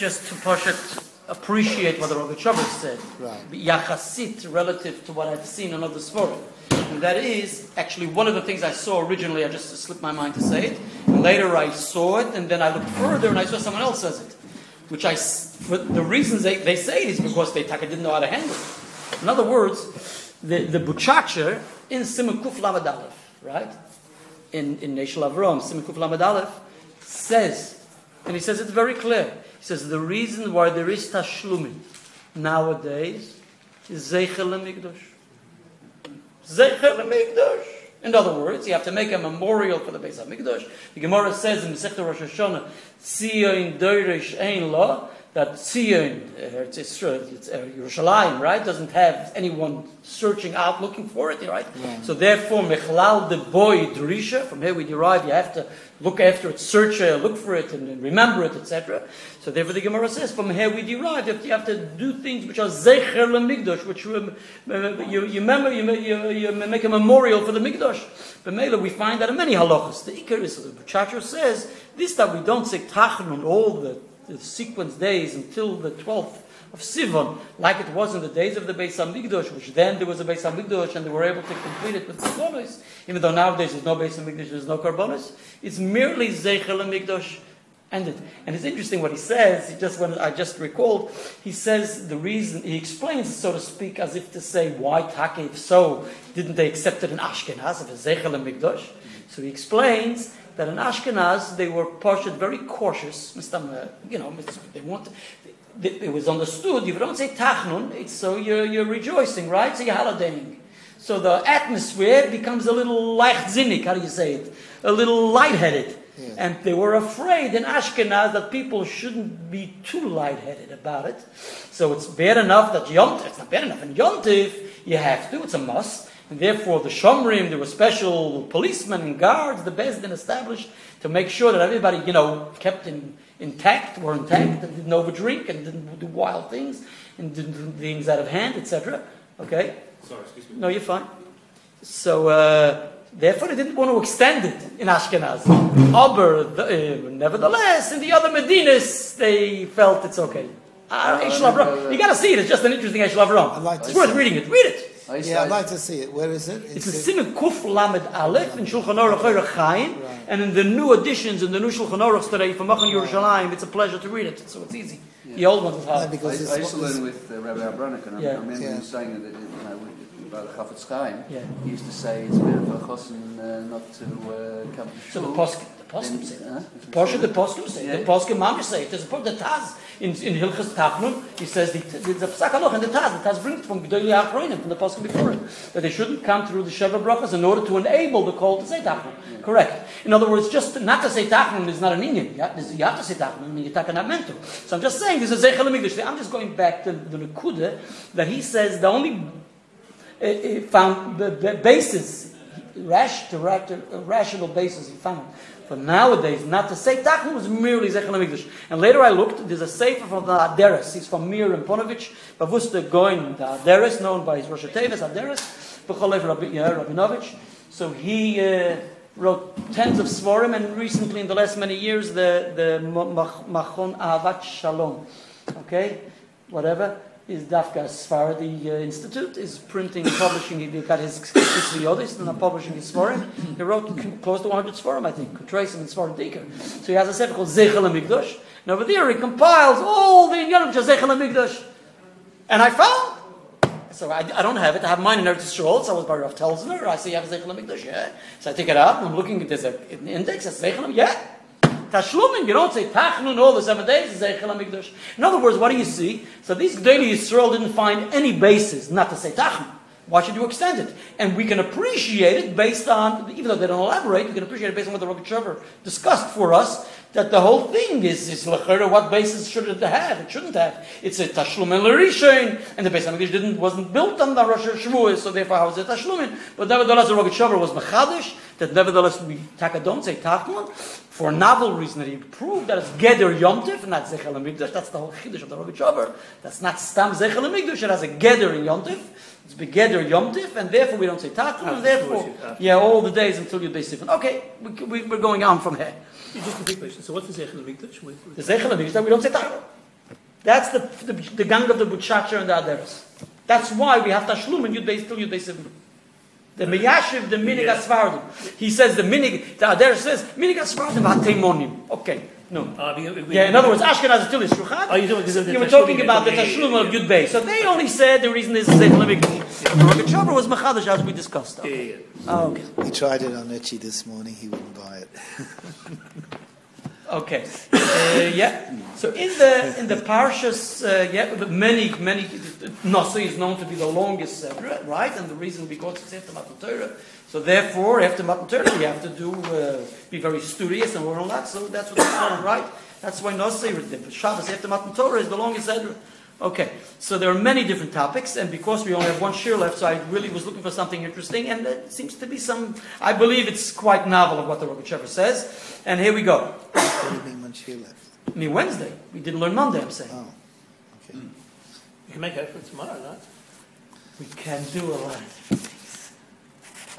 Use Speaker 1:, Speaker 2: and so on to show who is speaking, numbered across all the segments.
Speaker 1: just to push it, appreciate what the Rogachover said.
Speaker 2: Right.
Speaker 1: Yachasit, relative to what I've seen in other Svarim. And that is actually one of the things I saw originally, I just slipped my mind to say it. And later I saw it, and then I looked further and I saw someone else says it. Which I, for the reasons they, they say it is because they taka didn't know how to handle it. In other words, the, the Buchacher in Simon Kuf Aleph, right? In, in Eishel Avram, Simon Kuf Aleph, says, and he says it's very clear. He says the reason why there is Tashlumin nowadays is Zeichel Mikdash. Zeichel Mikdash. In other words, you have to make a memorial for the Beis Hamikdash. The Gemara says in Masechta Rosh Hashanah, Tzion Doirish Ein La, that Tzion, uh, it's, it's uh, Yerushalayim, right, doesn't have anyone searching out looking for it, right? So therefore, Mechlal the boy Drisha, from here we derive, you have to look after it, search it, look for it, and remember it, etc. So therefore, the Gemara says, from here we derive, you have to, you have to do things which are Zecher LeMikdash, which rem- uh, you, you remember, you, you, you make a memorial for the Mikdash. But Mela, we find that in many halachas. The Iker is, the says, this that we don't say Tachan on all the, the sequence days until the 12th of Sivan, like it was in the days of the Beis Hamikdash, which then there was a Beis Hamikdash and they were able to complete it with Karbonis, even though nowadays there's no Beis Hamikdash, there's no Karbonis. It's merely Zeichel Hamikdash ended. And it's interesting what he says. He just when I just recalled, he says the reason he explains, so to speak, as if to say why Take, if so, didn't they accept it in Ashkenaz of a Zeichel Hamikdash? So he explains that in Ashkenaz they were partially very cautious. You know, they want. It was understood. If you don't say Tachnun, it's so you're, you're rejoicing, right? So you're holidaying. So the atmosphere becomes a little leichtzinnig, how do you say it? A little lightheaded. And they were afraid in Ashkenaz that people shouldn't be too lightheaded about it. So it's bad enough that Yom it's not bad enough. In Yom Tiv, you have to, it's a must. And therefore, the Shomrim, there were special policemen and guards, the best Bezdin established to make sure that everybody, you know, kept in, intact, were intact, and didn't overdrink, and didn't do wild things, and didn't do things out of hand, etc. Okay?
Speaker 3: Sorry, excuse me.
Speaker 1: No, you're fine. So, uh, therefore, they didn't want to extend it in Ashkenaz. Aber, the, uh, nevertheless, in the other Medinas, they felt it's okay. Uh, Eishel Avram. You got to see it. It's just an interesting Eishel Avram.
Speaker 2: I'd like to
Speaker 1: it's worth reading it. Read it.
Speaker 4: I
Speaker 2: yeah, I'd like to see it. Where is it?
Speaker 1: It's a
Speaker 2: in-
Speaker 1: Siman Kuf Lamed Aleph in Shulchan Aruch Orach Chaim, and in the new editions in the new Shulchan Aruch today from Machan Yerushalayim, it's a pleasure to read it. So it's easy. The old ones is hard.
Speaker 4: I,
Speaker 2: because it's,
Speaker 4: I used to learn with uh, Rabbi Abranik, and I,
Speaker 1: Yeah.
Speaker 4: I remember
Speaker 2: Yeah.
Speaker 4: him saying that, you know, about the Chafetz Chaim,
Speaker 1: Yeah.
Speaker 4: he used to say it's better for a chosin uh, not to uh, come to
Speaker 1: So
Speaker 4: shul.
Speaker 1: the Poskim, the Poskim say that.
Speaker 4: huh?
Speaker 1: Posha the Poskim say
Speaker 4: Yeah.
Speaker 1: the Poskim Mamish say it. There's a the Taz in in Hilchas Tachnun. He says the there's a psak haloch in the Taz. The Taz brings from Gedolei Achronim from the Poskim before it that they shouldn't come through the Sheva Brachas in order to enable the call to say Tachnun. Correct. In other words, just not to say Tachnun is not an Indian. You have, you have to say Tachnun. I mean, you're not meant to. So I'm just saying this is Zeichel Hamikdash. I'm just going back to the Nekuda that he says the only uh, uh, found the, basis, rational basis he found for nowadays not to say Tachnun was merely Zechel HaMikdash. And later I looked, there's a sefer from the Aderes. He's from Mir and Ponovich, Bavusta Goin, the Aderes, known by his Rosh Tevis, Aderes, Rabbi, yeah, Rabinovich. So he uh, wrote tens of Svarim, and recently, in the last many years, the, the Mach- Machon Ahavat Shalom. Okay? Whatever is Dafka Sfaradi uh, Institute is printing and publishing. He got his Yodis and publishing his Svarim. He wrote close to 100 Svarim, I think. Him in Svarim Diker. So he has a sefer called Zechel HaMikdash. And over there he compiles all the Inyanim of Zechel HaMikdash. And I found. So I, I don't have it. I have mine in Eretz Yisrael. So I was by Rav Telsner. I say you have Zechel HaMikdash. Yeah. So I take it out I'm looking at there's a, an index. Zechel HaMikdash. Yeah. Tashlumin, you don't say Tachnun all days, it's Zeichel. In other words, what do you see? So these Gdeli Yisrael didn't find any basis not to say Tachnun. Why should you extend it? And we can appreciate it based on, even though they don't elaborate, we can appreciate it based on what the Rogachover discussed for us, that the whole thing is, is lechera, what basis should it have? It shouldn't have. It's a Tashlum and Larishain, and the Beis HaMikdash didn't, wasn't built on the Rosh Hashanah, so therefore how is it Tashlumin? But nevertheless, the Rogachover was Mechadish, that nevertheless we taka don't say Tachnun, for a novel reason that he proved that it's Geder Yomtiv, not Zechel that's the whole Chiddush of the Rogachover. That's not Stam Zechel it has a Geder in Yomtiv, it's Begeder Yomtiv, and therefore we don't say Tachnun, ah, and therefore, yeah, all the days until you day Sifan. Okay, we, we, we're going on from here.
Speaker 3: Just a quick question. So what's the Zeichel Mikdash?
Speaker 1: The Zeichel HaMikdash, we don't say Tachnun. That's the, the, the gang of the Butchacher and the Aderes. That's why we have Tashlum and Yud Beis till Yud Beis. The Meyashiv, the Minig
Speaker 2: Yeah.
Speaker 1: Asfardim. He says the Minig, the Aderes says, Minig Asfardim Hatemonim. Okay, no.
Speaker 2: Ah, we- we-
Speaker 1: Yeah, in other words, Ashkenaz is still is
Speaker 2: Oh, you don't because of the
Speaker 1: You were talking about the
Speaker 2: don't-
Speaker 1: Tashlum of Yud Beis. So they only said the reason is they Limik. Rogachover was Machadash as we discussed.
Speaker 2: Yeah,
Speaker 1: Okay.
Speaker 2: yeah, yeah.
Speaker 1: Oh, okay.
Speaker 3: He tried it on Etchy this morning, he wouldn't buy it.
Speaker 1: Okay. Uh, yeah. So in the in the parshas, uh, yeah, the many many Nasi is known to be the longest separate, right? And the reason because it's after Matan Torah. So therefore, after Matan Torah, we have to do uh, be very studious and work on that. So that's what it's called, right? That's why Nasi, the Shabbos after Matan Torah is the longest. Okay, so there are many different topics, and because we only have one shir left, so I really was looking for something interesting, and there seems to be some. I believe it's quite novel of what the Rogachover says, and here we go.
Speaker 3: What do you mean once you left?
Speaker 1: I mean, Wednesday. We didn't learn Monday, I'm saying.
Speaker 3: Oh, okay.
Speaker 2: You can make effort tomorrow, right?
Speaker 1: We can do a lot of different things.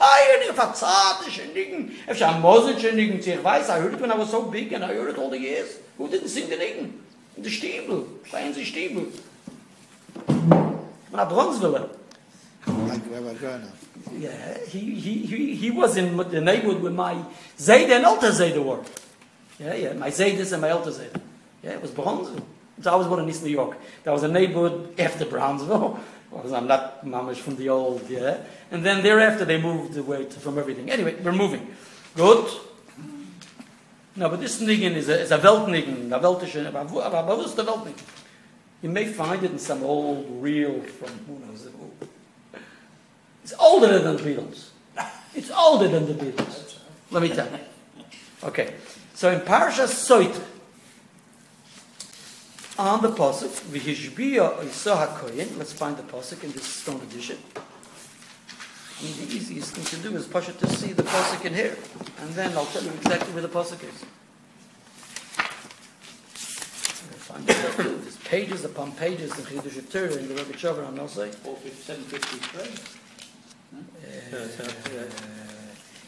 Speaker 1: of Fatzate Shindigen. If I'm Moses Shindigen, ich weiß, it when I was so big and I heard it all the years. Who didn't sing the Nigen? In the Stiebel. Seien Sie Stiebel. When I Bronzeville.
Speaker 3: Like Rabbi Groner.
Speaker 1: Yeah, he, he, he, he was in the neighborhood with my Zayde and Alta Zayde were. Yeah, yeah, my Zaydes and my Alta Zayde. Yeah, it was Bronzeville. So I was born in East New York. That was a neighborhood after Brownsville. Because I'm not mamish from the old, yeah. And then thereafter they moved away from everything. Anyway, we're moving. Good. No, but this niggin is a, is a Weltniggin, a Weltische, aber bewusst der Weltniggin. You may find it in some old reel from who knows who. It's older than the Beatles. It's older than the Beatles. Let me tell you. Okay, so in Parashas Soit, on the pasuk, v'hishbiya Isa HaKoyin, let's find the pasuk in this stone edition. I mean, the easiest thing to do is push it to see the pasuk in here, and then I'll tell you exactly where the pasuk is. Find it. There's pages upon pages in Chidush Torah in the Rebbe Chavar on Nosei.
Speaker 2: 753. So, so, yeah.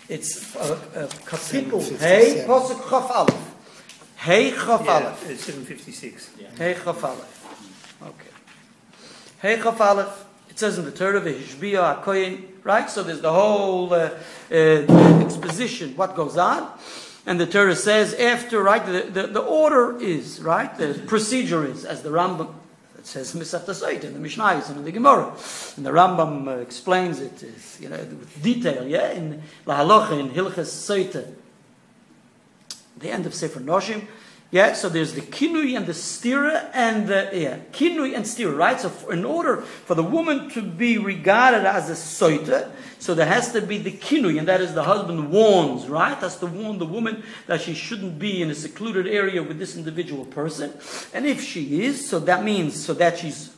Speaker 1: It's uh, uh, kapitel
Speaker 3: 756.
Speaker 1: Hey pasuk Chaf Aleph. Hey Chaf
Speaker 2: Yeah,
Speaker 1: Aleph.
Speaker 2: it's 756.
Speaker 1: Hey Aleph. Okay. Hey Aleph. It says in the Torah V'Hishbiya HaKoyin, right? So there's the whole uh, uh, exposition, what goes on. And the Torah says after, right, the, the, the order is, right, the procedure is, as the Rambam, it says Misach Tasait in the Mishnayos and in the Gemara. And the Rambam uh, explains it, is, you know, with detail, yeah, in La Halacha, in Hilchas Seite, the end of Sefer Noshim. Yeah, so there's the kinui and the stira and the yeah kinui and stira, right? So for, in order for the woman to be regarded as a soita, so there has to be the kinui, and that is the husband warns, right? Has to warn the woman that she shouldn't be in a secluded area with this individual person, and if she is, so that means so that she's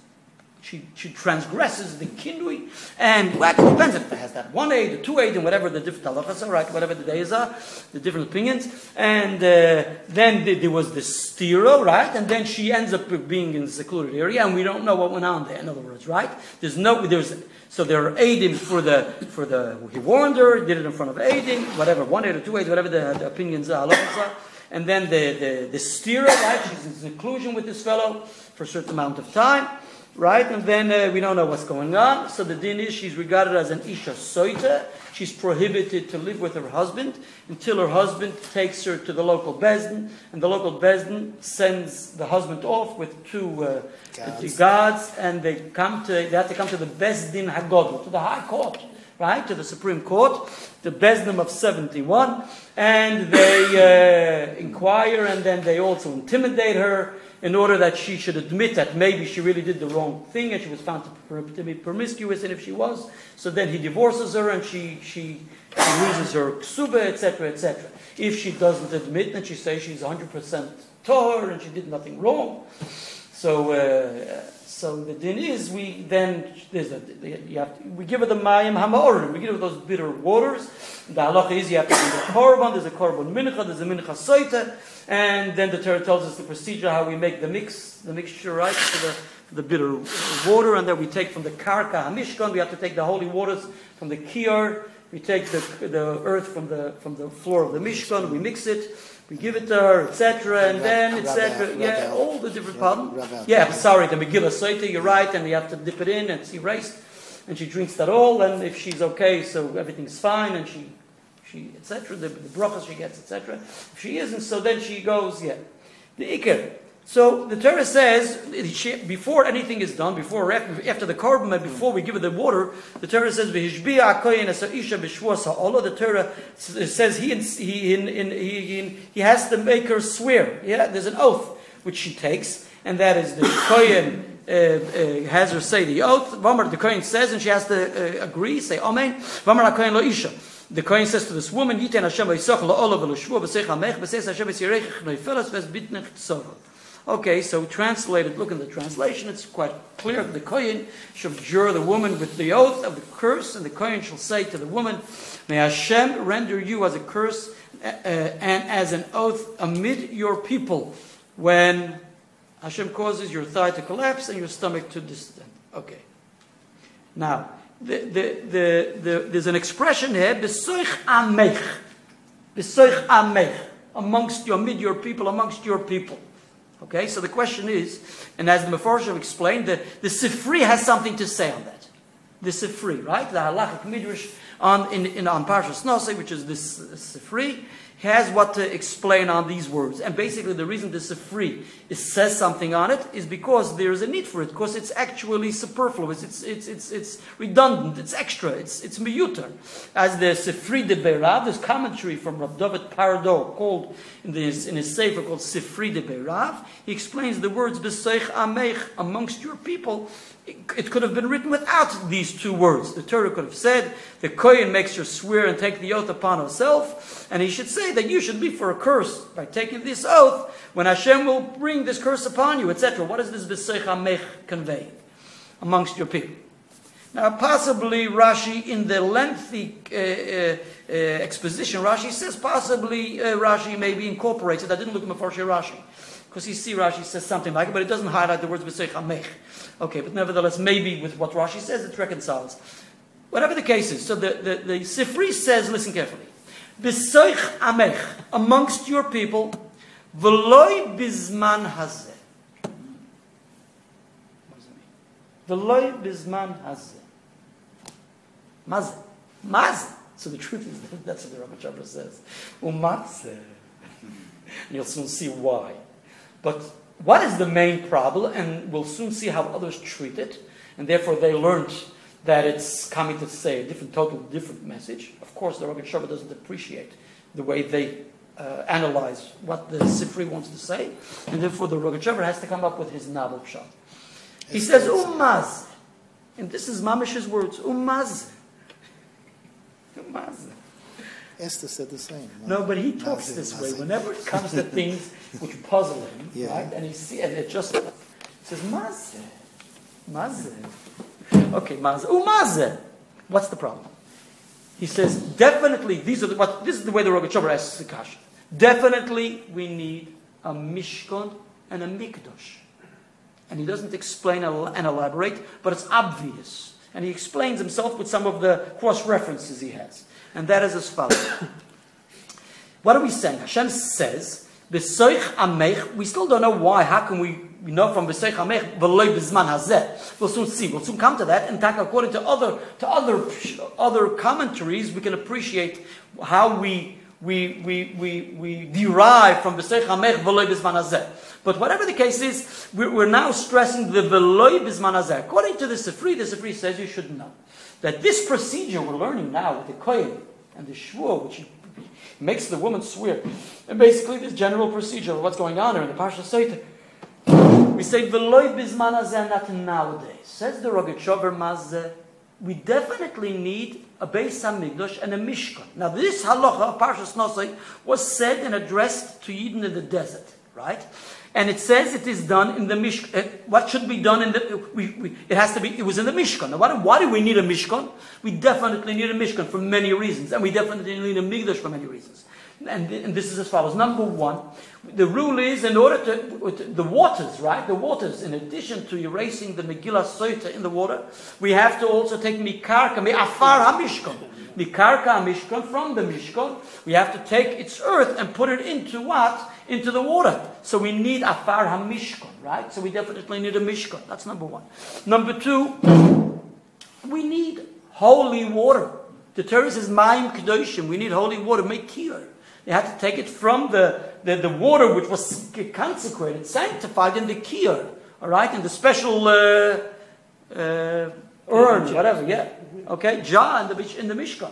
Speaker 1: she, she transgresses the kinui, and well, it depends if it has that one aid, the two aid, and whatever the different halachas are, right? Whatever the days are, the different opinions, and uh, then the, there was the stira, right? And then she ends up being in the secluded area, and we don't know what went on there. In other words, right? There's no, there's so there are aidim for the for the he warned her, did it in front of aidim, whatever one aid or two aids, whatever the, the opinions are, halachas are. And then the, the, the stira, right? She's in seclusion with this fellow for a certain amount of time right? And then uh, we don't know what's going on. So the din is she's regarded as an isha soita. She's prohibited to live with her husband until her husband takes her to the local bezdin, and the local bezdin sends the husband off with two uh,
Speaker 3: Guards.
Speaker 1: guards, and they come to they have to come to the bezdin hagodl, to the high court. Right to the Supreme Court, the Besdom of seventy-one, and they uh, inquire, and then they also intimidate her, in order that she should admit that maybe she really did the wrong thing and she was found to, be promiscuous, and if she was, so then he divorces her and she, she, she loses her ksuba, etc., etc. If she doesn't admit, then she says she's 100% tahor and she did nothing wrong. So, uh, So the din is we then there's a, to, we give her the mayim hamaorim. We give her those bitter waters. The halacha is you have to do the korban. There's a korban mincha. There's a mincha soita, and then the Torah tells us the procedure how we make the mix, the mixture right for the for the bitter water, and then we take from the karka hamishkan. We have to take the holy waters from the kior. We take the the earth from the from the floor of the mishkan. We mix it. We give it to her, etc., and then etc. Yeah, all the different pardon. Yeah, sorry, the Megillah Soita, you're right, and you have to dip it in and it's erased, and she drinks that all, and if she's okay, so everything's fine, and she, she, etc., the, the brachas she gets, etc. If she isn't, so then she goes, yeah. The Iker. So the Torah says, before anything is done, before after, after the korban, and before we give her the water, the Torah says. The Torah says he, he, he, he has to make her swear. Yeah, there's an oath which she takes, and that is the kohen uh, uh, has her say the oath. Vamar the kohen says, and she has to uh, agree, say Amen. Vamar kohen lo isha. The kohen says to this woman, "Yiten Hashem v'yisach la'olah v'loshvu v'seich hamech v'seis Hashem tzorah." Okay, so translated, look in the translation, it's quite clear. The Kohen shall jure the woman with the oath of the curse, and the Kohen shall say to the woman, May Hashem render you as a curse uh, and as an oath amid your people when Hashem causes your thigh to collapse and your stomach to distend. Okay. Now, the, the, the, the, there's an expression here, Besoich Amech. Besoich Amech. Amongst your, amid your people, amongst your people. Okay, so the question is, and as the Mefarshim explained, the, the Sifri has something to say on that. The Sifri, right? The halachic midrash on in, in on Parshas Nosei, which is this uh, Sifri, has what to explain on these words. And basically, the reason Sifri is, says something on it is because there is a need for it, because it's actually superfluous, it's it's it's, it's redundant, it's extra, it's it's miyuter. As the Sifri de Beirav, this commentary from Rav David Pardo, called in his in his sefer called Sifri de Beirav, he explains the words Beseich Amech amongst your people. It, could have been written without these two words. The Torah could have said, the Kohen makes her swear and take the oath upon herself, and he should say that you should be for a curse by taking this oath when Hashem will bring this curse upon you, etc. What does this Beseich Amech convey amongst your people? Now, possibly Rashi, in the lengthy uh, uh, uh, exposition, Rashi says possibly uh, Rashi may be incorporated. I didn't look at Mefarshei Rashi because you see Rashi says something like it, but it doesn't highlight the words B'seich Hamech. Okay, but nevertheless, maybe with what Rashi says, it reconciles. Whatever the case is, so the, the, the Sifri says, listen carefully, B'seich Hamech, amongst your people, v'loi bizman hazeh. What does it mean? V'loi bizman hazeh. Mazeh. Mazeh. So the truth is that's what the Ramachandra says. Umazeh. And you'll soon see why. But what is the main problem? And we'll soon see how others treat it. And therefore they learned that it's coming to say a different, total different message. Of course, the Rogachover doesn't appreciate the way they uh, analyze what the Sifri wants to say. And therefore the Rogachover has to come up with his novel shot. He says, Ummaz. And this is Mamish's words. Ummaz. Ummaz.
Speaker 3: Esther said the same.
Speaker 1: No, but he talks this way. Whenever it comes to things which puzzle him,
Speaker 3: Yeah.
Speaker 1: right? And he see, and it just he says mazeh, mazeh. Okay, mazeh. Oh, mazeh. What's the problem? He says definitely these are the, what this is the way the Rogachover asks the kasha. Definitely we need a mishkan and a mikdash. And he doesn't explain and elaborate, but it's obvious. And he explains himself with some of the cross references he has. And that is as follows. What are we saying? Hashem says, B'soich amech, we still don't know why. How can we, we know from B'soich amech, v'loi b'zman hazeh? We'll soon see. We'll soon come to that. And fact, according to other, to other, other commentaries, we can appreciate how we, we, we, we, we derive from B'soich amech, v'loi b'zman hazeh. But whatever the case is, we're, we're now stressing the v'loi b'zman hazeh. According to the Sifri, the Sifri says you should know that this procedure we're learning now with the kohen and the shvuah, which makes the woman swear, and basically this general procedure of what's going on here in the Parsha Soita, we say v'loi bizman hazeh, not nowadays. Says the Rogachover Mazeh, we definitely need a Beis Hamikdash and a Mishkan. Now this halacha of Parshas was said and addressed to Eden in the desert, right? And it says it is done in the Mishkan. Uh, what should be done in the? We, we, it has to be. It was in the Mishkan. Now, why, do- why do we need a Mishkan? We definitely need a Mishkan for many reasons, and we definitely need a Migdash for many reasons. And, and this is as follows. Number one, the rule is in order to the waters, right? The waters, in addition to erasing the Megillah Sota in the water, we have to also take mikarka, mi afar hamishkan, mikarka hamishkan from the mishkan. We have to take its earth and put it into what? Into the water. So we need a afar hamishkan, right? So we definitely need a mishkan. That's number one. Number two, we need holy water. The Torah says Mayim Kedoshim. We need holy water. Make kiyur. They had to take it from the, the, the water which was consecrated, sanctified in the kiyur. All right, in the special uh, uh, urn, whatever. Yeah. Okay, jar in the in the Mishkan.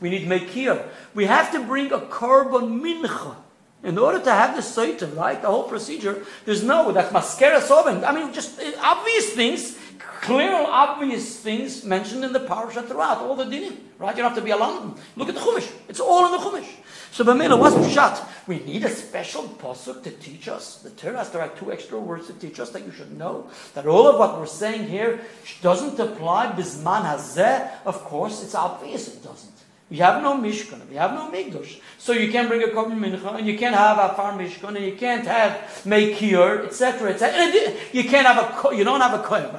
Speaker 1: We need mekir. We have to bring a korban mincha. In order to have the Satan, right, the whole procedure, there's no, that's maskera soven. I mean, just uh, obvious things, clear, obvious things mentioned in the parasha throughout, all the dinim, right? You don't have to be alarmed. Look at the Chumash. It's all in the Chumash. So, Bamela, what's Pshat? We need a special pasuk to teach us. The Torah has to write two extra words to teach us that you should know. That all of what we're saying here doesn't apply bisman hazeh. Of course, it's obvious it doesn't. We have no Mishkan, we have no Migdosh. So you can't bring a Korban Mincha, and you can't have a Far Mishkan, and you can't have Mekir, etc., etc. You can't have a, you don't have a Kohen.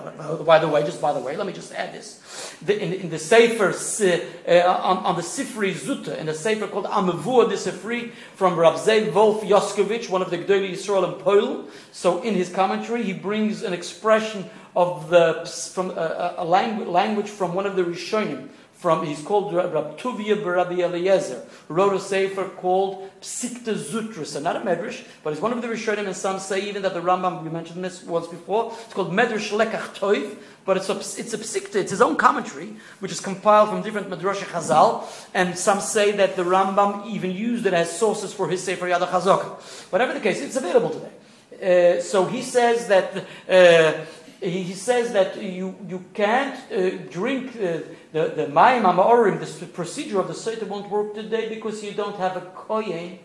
Speaker 1: By- the way, just by the way, let me just add this. The, in, in the Sefer, uh, on, on the Sifri Zuta, in a Sefer called Amavua de Sifri, from Rab Zev Wolf Yoskovich, one of the Gdoli Yisrael in Poland. So in his commentary, he brings an expression of the, from a, a language, language from one of the Rishonim, from he's called Rab Tuvia Barabi Eliezer, wrote a sefer called Psikta Zutra. So not a medrash, but it's one of the Rishonim, and some say even that the Rambam we mentioned this once before. It's called Medrash Lekach Toiv, but it's a it's a psikta, it's his own commentary, which is compiled from different Medrash Chazal, and some say that the Rambam even used it as sources for his sefer Yad HaChazaka. Whatever the case, it's available today. Uh, so he says that. Uh, he says that you, you can't uh, drink uh, the, the Mayim Amaorim, the procedure of the Seder won't work today because you don't have a Kohen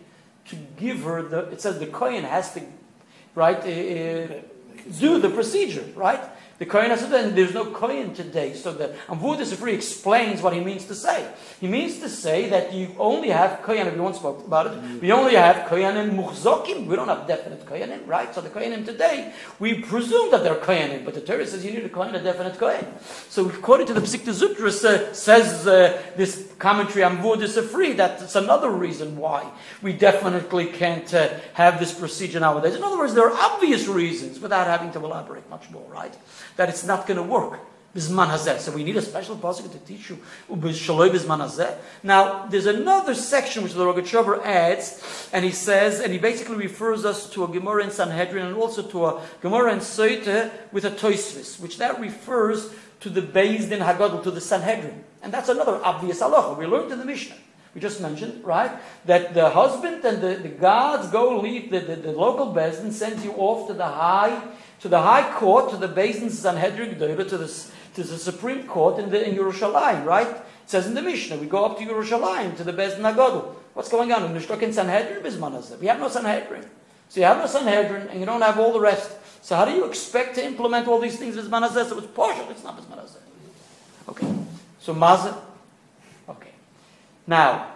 Speaker 1: to give her the, it says the Kohen has to, right, uh, uh, do the procedure, right? The Kohen and there's no Kohen today. So the Amvud Sifri explains what he means to say. He means to say that you only have Kohen, if you once spoke about it, we only have Koyanim Muchzokim. We don't have definite Koyanim, right? So the Koyanim today, we presume that they're Koyanim, but the Torah says you need a Kohen, a definite Kohen. So according to the Psikta Zutras, uh, says uh, this commentary Amvud Sifri, that's another reason why we definitely can't uh, have this procedure nowadays. In other words, there are obvious reasons, without having to elaborate much more, right? That it's not going to work. So we need a special pasuk to teach you. Now there's another section which the Rogachover adds, and he says, and he basically refers us to a Gemara in Sanhedrin and also to a Gemara in Soite with a Toisvis, which that refers to the Beis Din Hagadol, to the Sanhedrin, and that's another obvious halacha we learned in the Mishnah. We just mentioned, right, that the husband and the, the gods go leave the, the, the local Bezdin sends you off to the high to the high court, to the Bezdin Sanhedrin to the to the Supreme Court in the in Yerushalayim, right? It says in the Mishnah, we go up to Yerushalayim to the Bezdin Hagadol. What's going on Nishtok in Sanhedrin? Bisman hazeh. We have no Sanhedrin. So you have no Sanhedrin, and you don't have all the rest. So how do you expect to implement all these things Bisman hazeh? So it's partial. It's not Bisman hazeh. Okay. So Mazah. Okay. Now,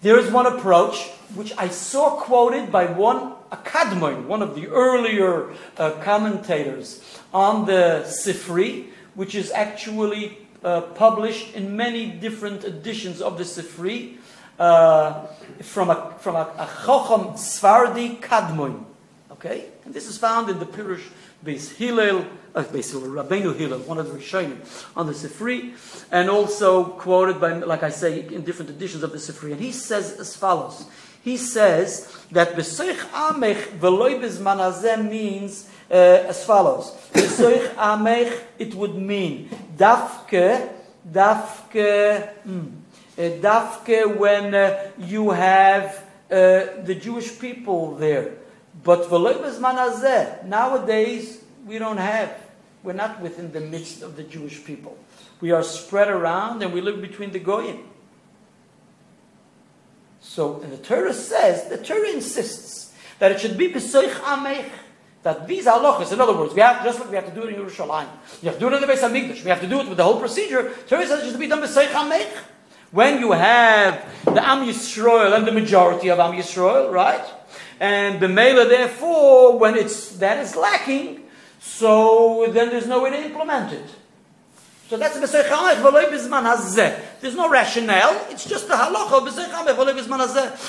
Speaker 1: there is one approach which I saw quoted by one Akadmoin, one of the earlier uh, commentators on the Sifri, which is actually uh, published in many different editions of the Sifri uh, from a from a, a Chocham Sfardi Kadmoin. Okay, and this is found in the Pirush Beis Hillel, uh, Beis Hillel, Rabbeinu Hillel, one of the Rishonim on the Sifri, and also quoted by, like I say, in different editions of the Sifri. And he says as follows: He says that Besoich Amech Veloy Bizman Hazeh means uh, as follows: Besoich Amech, it would mean Dafke, Dafke. Mm, dafke when uh, you have uh, the Jewish people there. But v'loibes manazeh, nowadays we don't have, we're not within the midst of the Jewish people. We are spread around and we live between the Goyim. So, and the Torah says, the Torah insists that it should be Besoich Amech. That these halachas, in other words, we have just like we have to do it in Yerushalayim. You have to do it in the Beis Hamikdash. We have to do it with the whole procedure. Torah says it should be done Besoich Amech. When you have the Am Yisrael and the majority of Am Yisrael, right? And the Mela, therefore, when it's that is lacking, so then there's no way to implement it. So that's B'sei Chamech v'loi hazeh. There's no rationale. It's just the halacha.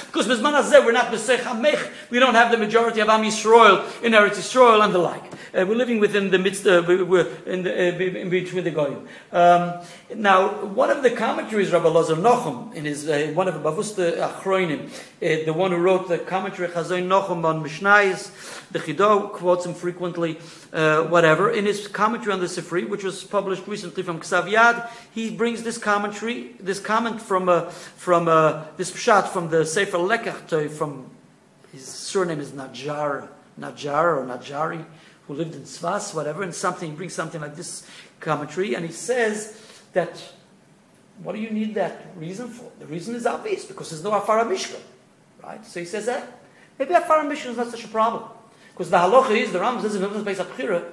Speaker 1: Because we're not B'sei Chamech. We don't have the majority of Am Yisrael in Eretz Yisrael and the like. Uh, we're living within the midst. Uh, we- we're in, the, uh, in between the goyim. Um, now, one of the commentaries, Rabbi Lazar Nochem, in his uh, one of the Bavusta Achroinim, uh, the one who wrote the commentary Chazon Nochem on Mishnayos, the Chido quotes him frequently. Uh, whatever in his commentary on the Sifri, which was published recently from Ksav Yad, he brings this commentary, this comment from uh, from uh, this pshat from the Sefer Lekach from his surname is Najjar, Najjar or Najari, who lived in Svas, whatever, and something he brings something like this commentary, and he says that what do you need that reason for? The reason is obvious because there's no Afara Mishkan, right? So he says that maybe Afara Mishkan is not such a problem because the halacha is the Rambam says in Hilchos Beis Abchira,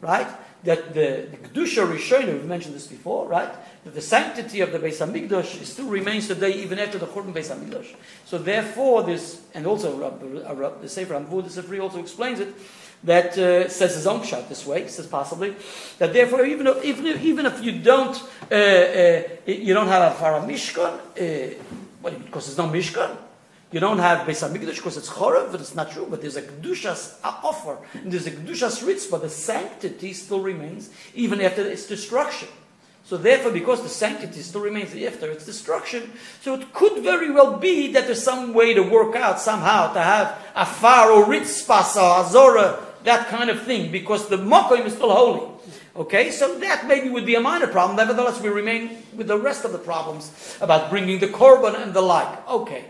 Speaker 1: right? That the, the Kedusha Rishona, we've mentioned this before, right? That the sanctity of the Beis Hamikdash still remains today even after the Churban Beis Hamikdash. So therefore, this and also the Sefer Amvud, the Sefer also explains it. That uh, says his own shot this way. Says possibly that therefore even if, even if, even if you don't uh, uh, you don't have a Farah Mishkan, uh, what? Because there's no Mishkan. You don't have Beis Hamikdash because it's Chorav, but it's not true. But there's a Kedushas offer, and there's a Kedushas Ritz, but the sanctity still remains even after its destruction. So therefore, because the sanctity still remains after its destruction, so it could very well be that there's some way to work out somehow to have afar or ritzpas or azora, that kind of thing, because the mokoim is still holy. Okay, so that maybe would be a minor problem. Nevertheless, we remain with the rest of the problems about bringing the korban and the like. Okay,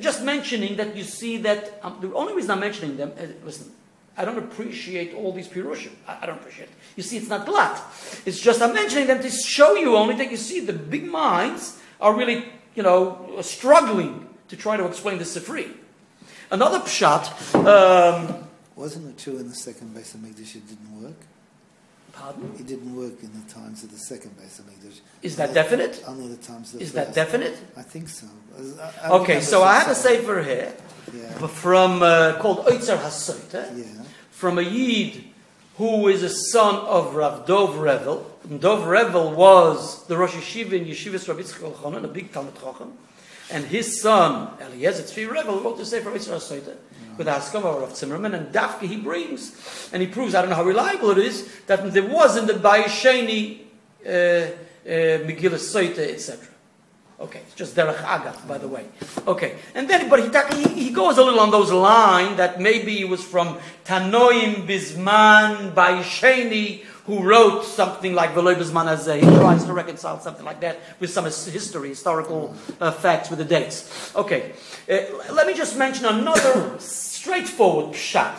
Speaker 1: just mentioning that you see that um, the only reason I'm mentioning them, uh, listen, I don't appreciate all these pirushim. I, I don't appreciate it. You see, it's not glut. It's just I'm mentioning them to show you only that you see the big minds are really, you know, struggling to try to explain the Sifri. Another pshat. Um,
Speaker 3: Wasn't it true in the second Beis Hamikdash it didn't work?
Speaker 1: Pardon?
Speaker 3: It didn't work in the times of the second Beis Hamikdash.
Speaker 1: Is that
Speaker 3: Only-
Speaker 1: definite?
Speaker 3: Only the times of the
Speaker 1: Is that definite?
Speaker 3: I think so. I- I
Speaker 1: Okay, so I have a sefer here
Speaker 3: Yeah.
Speaker 1: from uh, called Oitzer Hasoita.
Speaker 3: Yeah.
Speaker 1: from a Yid who is a son of Rav Dov Revel. And Dov Revel was the Rosh Yeshiva in Yeshivas Rabbi Yitzchak a big Talmud Chacham. And his son, Eliezer Tzvi Revel, wrote the Sefer Yitzhak Hasoita with the Haskam of Zimmerman. And Dafke he brings, and he proves, I don't know how reliable it is, that there was in the Bayesheni uh, uh, Megillah Soita, etc. Okay, it's just Derech Agav, by the way. Okay, and then, but he, he, he goes a little on those lines that maybe he was from Tanoim Bisman Baisheni, who wrote something like Veloy Bisman Hazeh. He tries to reconcile something like that with some history, historical uh, facts with the dates. Okay, uh, let me just mention another straightforward pshat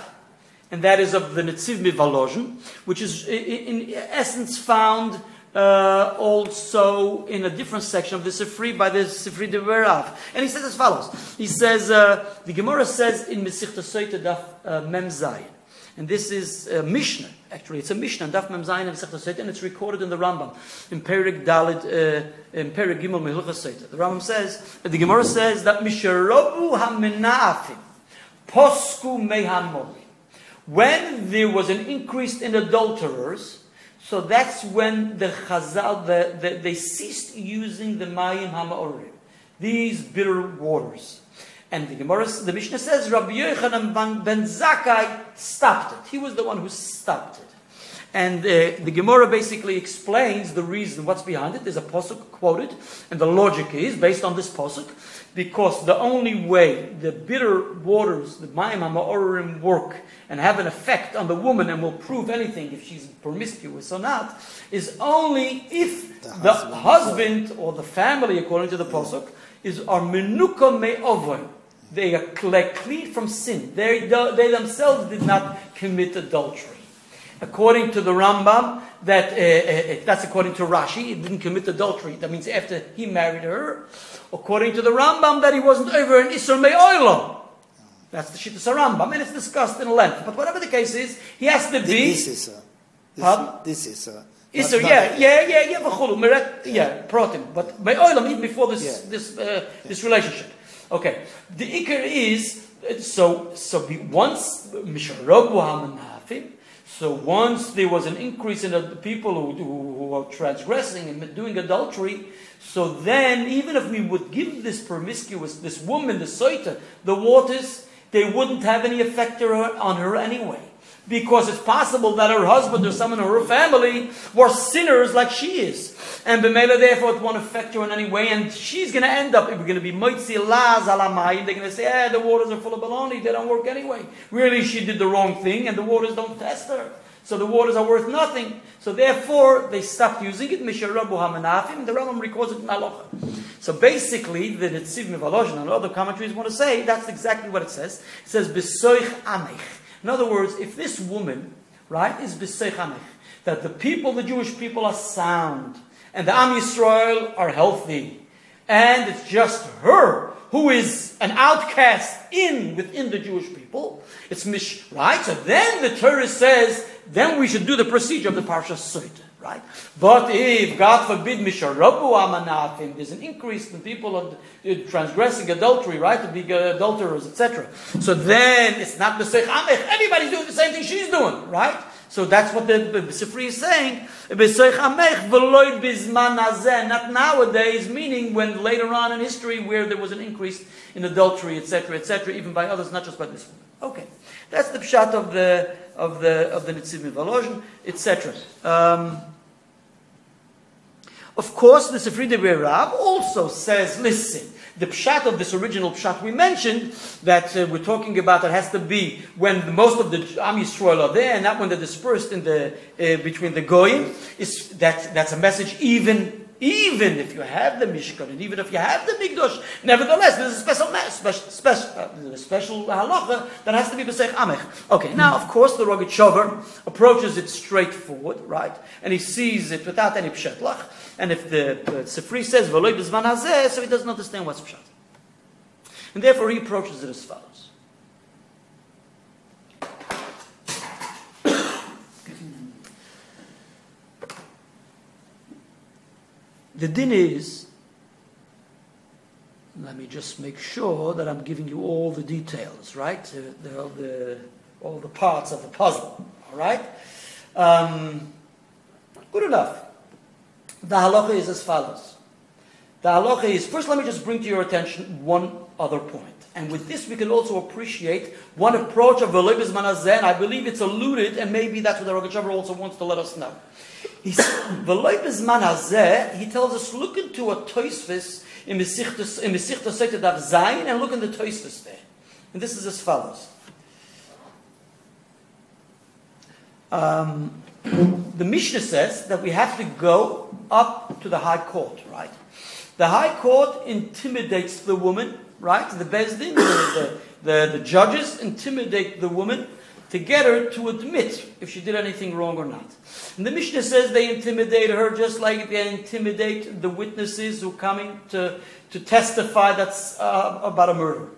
Speaker 1: and that is of the Netziv Mivalozhin, which is i- i- in essence found uh, also in a different section of the Sifri by the Sifri de Berav. And he says as follows. He says, uh, the Gemara says in Mesichta Soita Daf uh, Mem Zayin, and this is a Mishnah, actually, it's a Mishnah, Daf Mem Zayin Soita, and it's recorded in the Rambam, in Perik Dalit, uh, in Perik Gimel Mehilcha Soita. The Rambam says, the Gemara says that Misharobu HaMenafim, Posku Mehamori. When there was an increase in adulterers, so that's when the Chazal, the, the, they ceased using the Mayim Hamaorim, these bitter waters. And the Gemara, the Mishnah says, Rabbi Yochanan ben- Zakkai stopped it. He was the one who stopped it. And uh, the Gemara basically explains the reason, what's behind it. There's a posuk quoted, and the logic is based on this posuk, because the only way the bitter waters, the Mayim HaMa'orim, work and have an effect on the woman and will prove anything if she's promiscuous or not, is only if
Speaker 3: The
Speaker 1: the
Speaker 3: husband.
Speaker 1: husband or the family, according to the posuk, is are menuka me'ovon. They are clean from sin. They, they themselves did not commit adultery. According to the Rambam, that uh, uh, that's according to Rashi, he didn't commit adultery. That means after he married her. According to the Rambam, that he wasn't over an Isser Me'olam. That's the Shittas Rambam, and it's discussed in length. But whatever the case is, he has to be.
Speaker 3: This is a. This,
Speaker 1: Pardon?
Speaker 3: this is a.
Speaker 1: Is there,
Speaker 3: Not-
Speaker 1: yeah, yeah, yeah, yeah, meret, yeah, protim. But by oilam, even before this,
Speaker 3: Yeah.
Speaker 1: this, uh, this relationship. Okay, the ikar is so so be, once. So once there was an increase in the people who, who, who are transgressing and doing adultery, so then even if we would give this promiscuous, this woman, the soita, the waters, they wouldn't have any effect on her anyway. Because it's possible that her husband or someone in her family were sinners like she is. And Bemela therefore it won't affect her in any way. And she's going to end up, we're going to be Moitzi Laz Alamai. They're going to say, eh, the waters are full of baloney. They don't work anyway. Really, she did the wrong thing and the waters don't test her. So the waters are worth nothing. So therefore, they stopped using it. Misharabu Hamanafim. The Rambam records it in Halacha. So basically, the Netziv Mivaloshin and other commentaries want to say that's exactly what it says. It says, Besoich Amech. In other words, if this woman, right, is Besoich that the people, the Jewish people, are sound, and the Am Yisrael are healthy, and it's just her who is an outcast in within the Jewish people. It's mish, right? So then the Torah says, then we should do the procedure of the Parsha Sot, right? But if, God forbid, misharabu amanafim, there's an increase in people of uh, transgressing adultery, right? To be adulterers, etc. So then it's not Besech Amech. Everybody's doing the same thing she's doing, right? So that's what the, the Sifri is saying. Besoich amech v'loy bizman hazeh. Not nowadays, meaning when later on in history where there was an increase in adultery, etc., etc., even by others, not just by this woman. Okay, that's the pshat of the of the of the Nitziv Mivalozhin, etc. Um, of course, the Sifri de Rav also says, listen, the pshat of this original pshat we mentioned, that uh, we're talking about, that has to be when most of the Am Yisrael are there, and not when they're dispersed in the, uh, between the Goyim, is that, that's a message even, even if you have the Mishkan, and even if you have the Mikdash, nevertheless, there's a special, special, special, uh, special halacha that has to be B'Seich Amech. Okay, now, of course, the Rogachover approaches it straightforward, right? And he sees it without any pshatlach. And if the uh, Sifri says "V'loy b'zman hazeh," so he doesn't understand what's pshat. And therefore he approaches it as follows. The din is, let me just make sure that I'm giving you all the details, right? The, all, the, all the parts of the puzzle, all right? Um, good enough. The halacha is as follows. The halacha is, first let me just bring to your attention one other point. And with this we can also appreciate one approach of Velibis Manazeh, and I believe it's alluded, and maybe that's what the Rogachover also wants to let us know. He tells us, look into a Toisvis in Mesichtas Seitet Dav Zayin, and look in the Toisvis there. And this is as follows. Um, the Mishnah says that we have to go up to the high court, right? The high court intimidates the woman, right? The Bezdin, the, the, the, the judges intimidate the woman to get her to admit if she did anything wrong or not. And the Mishnah says they intimidate her just like they intimidate the witnesses who coming to, to testify that's uh, about a murder.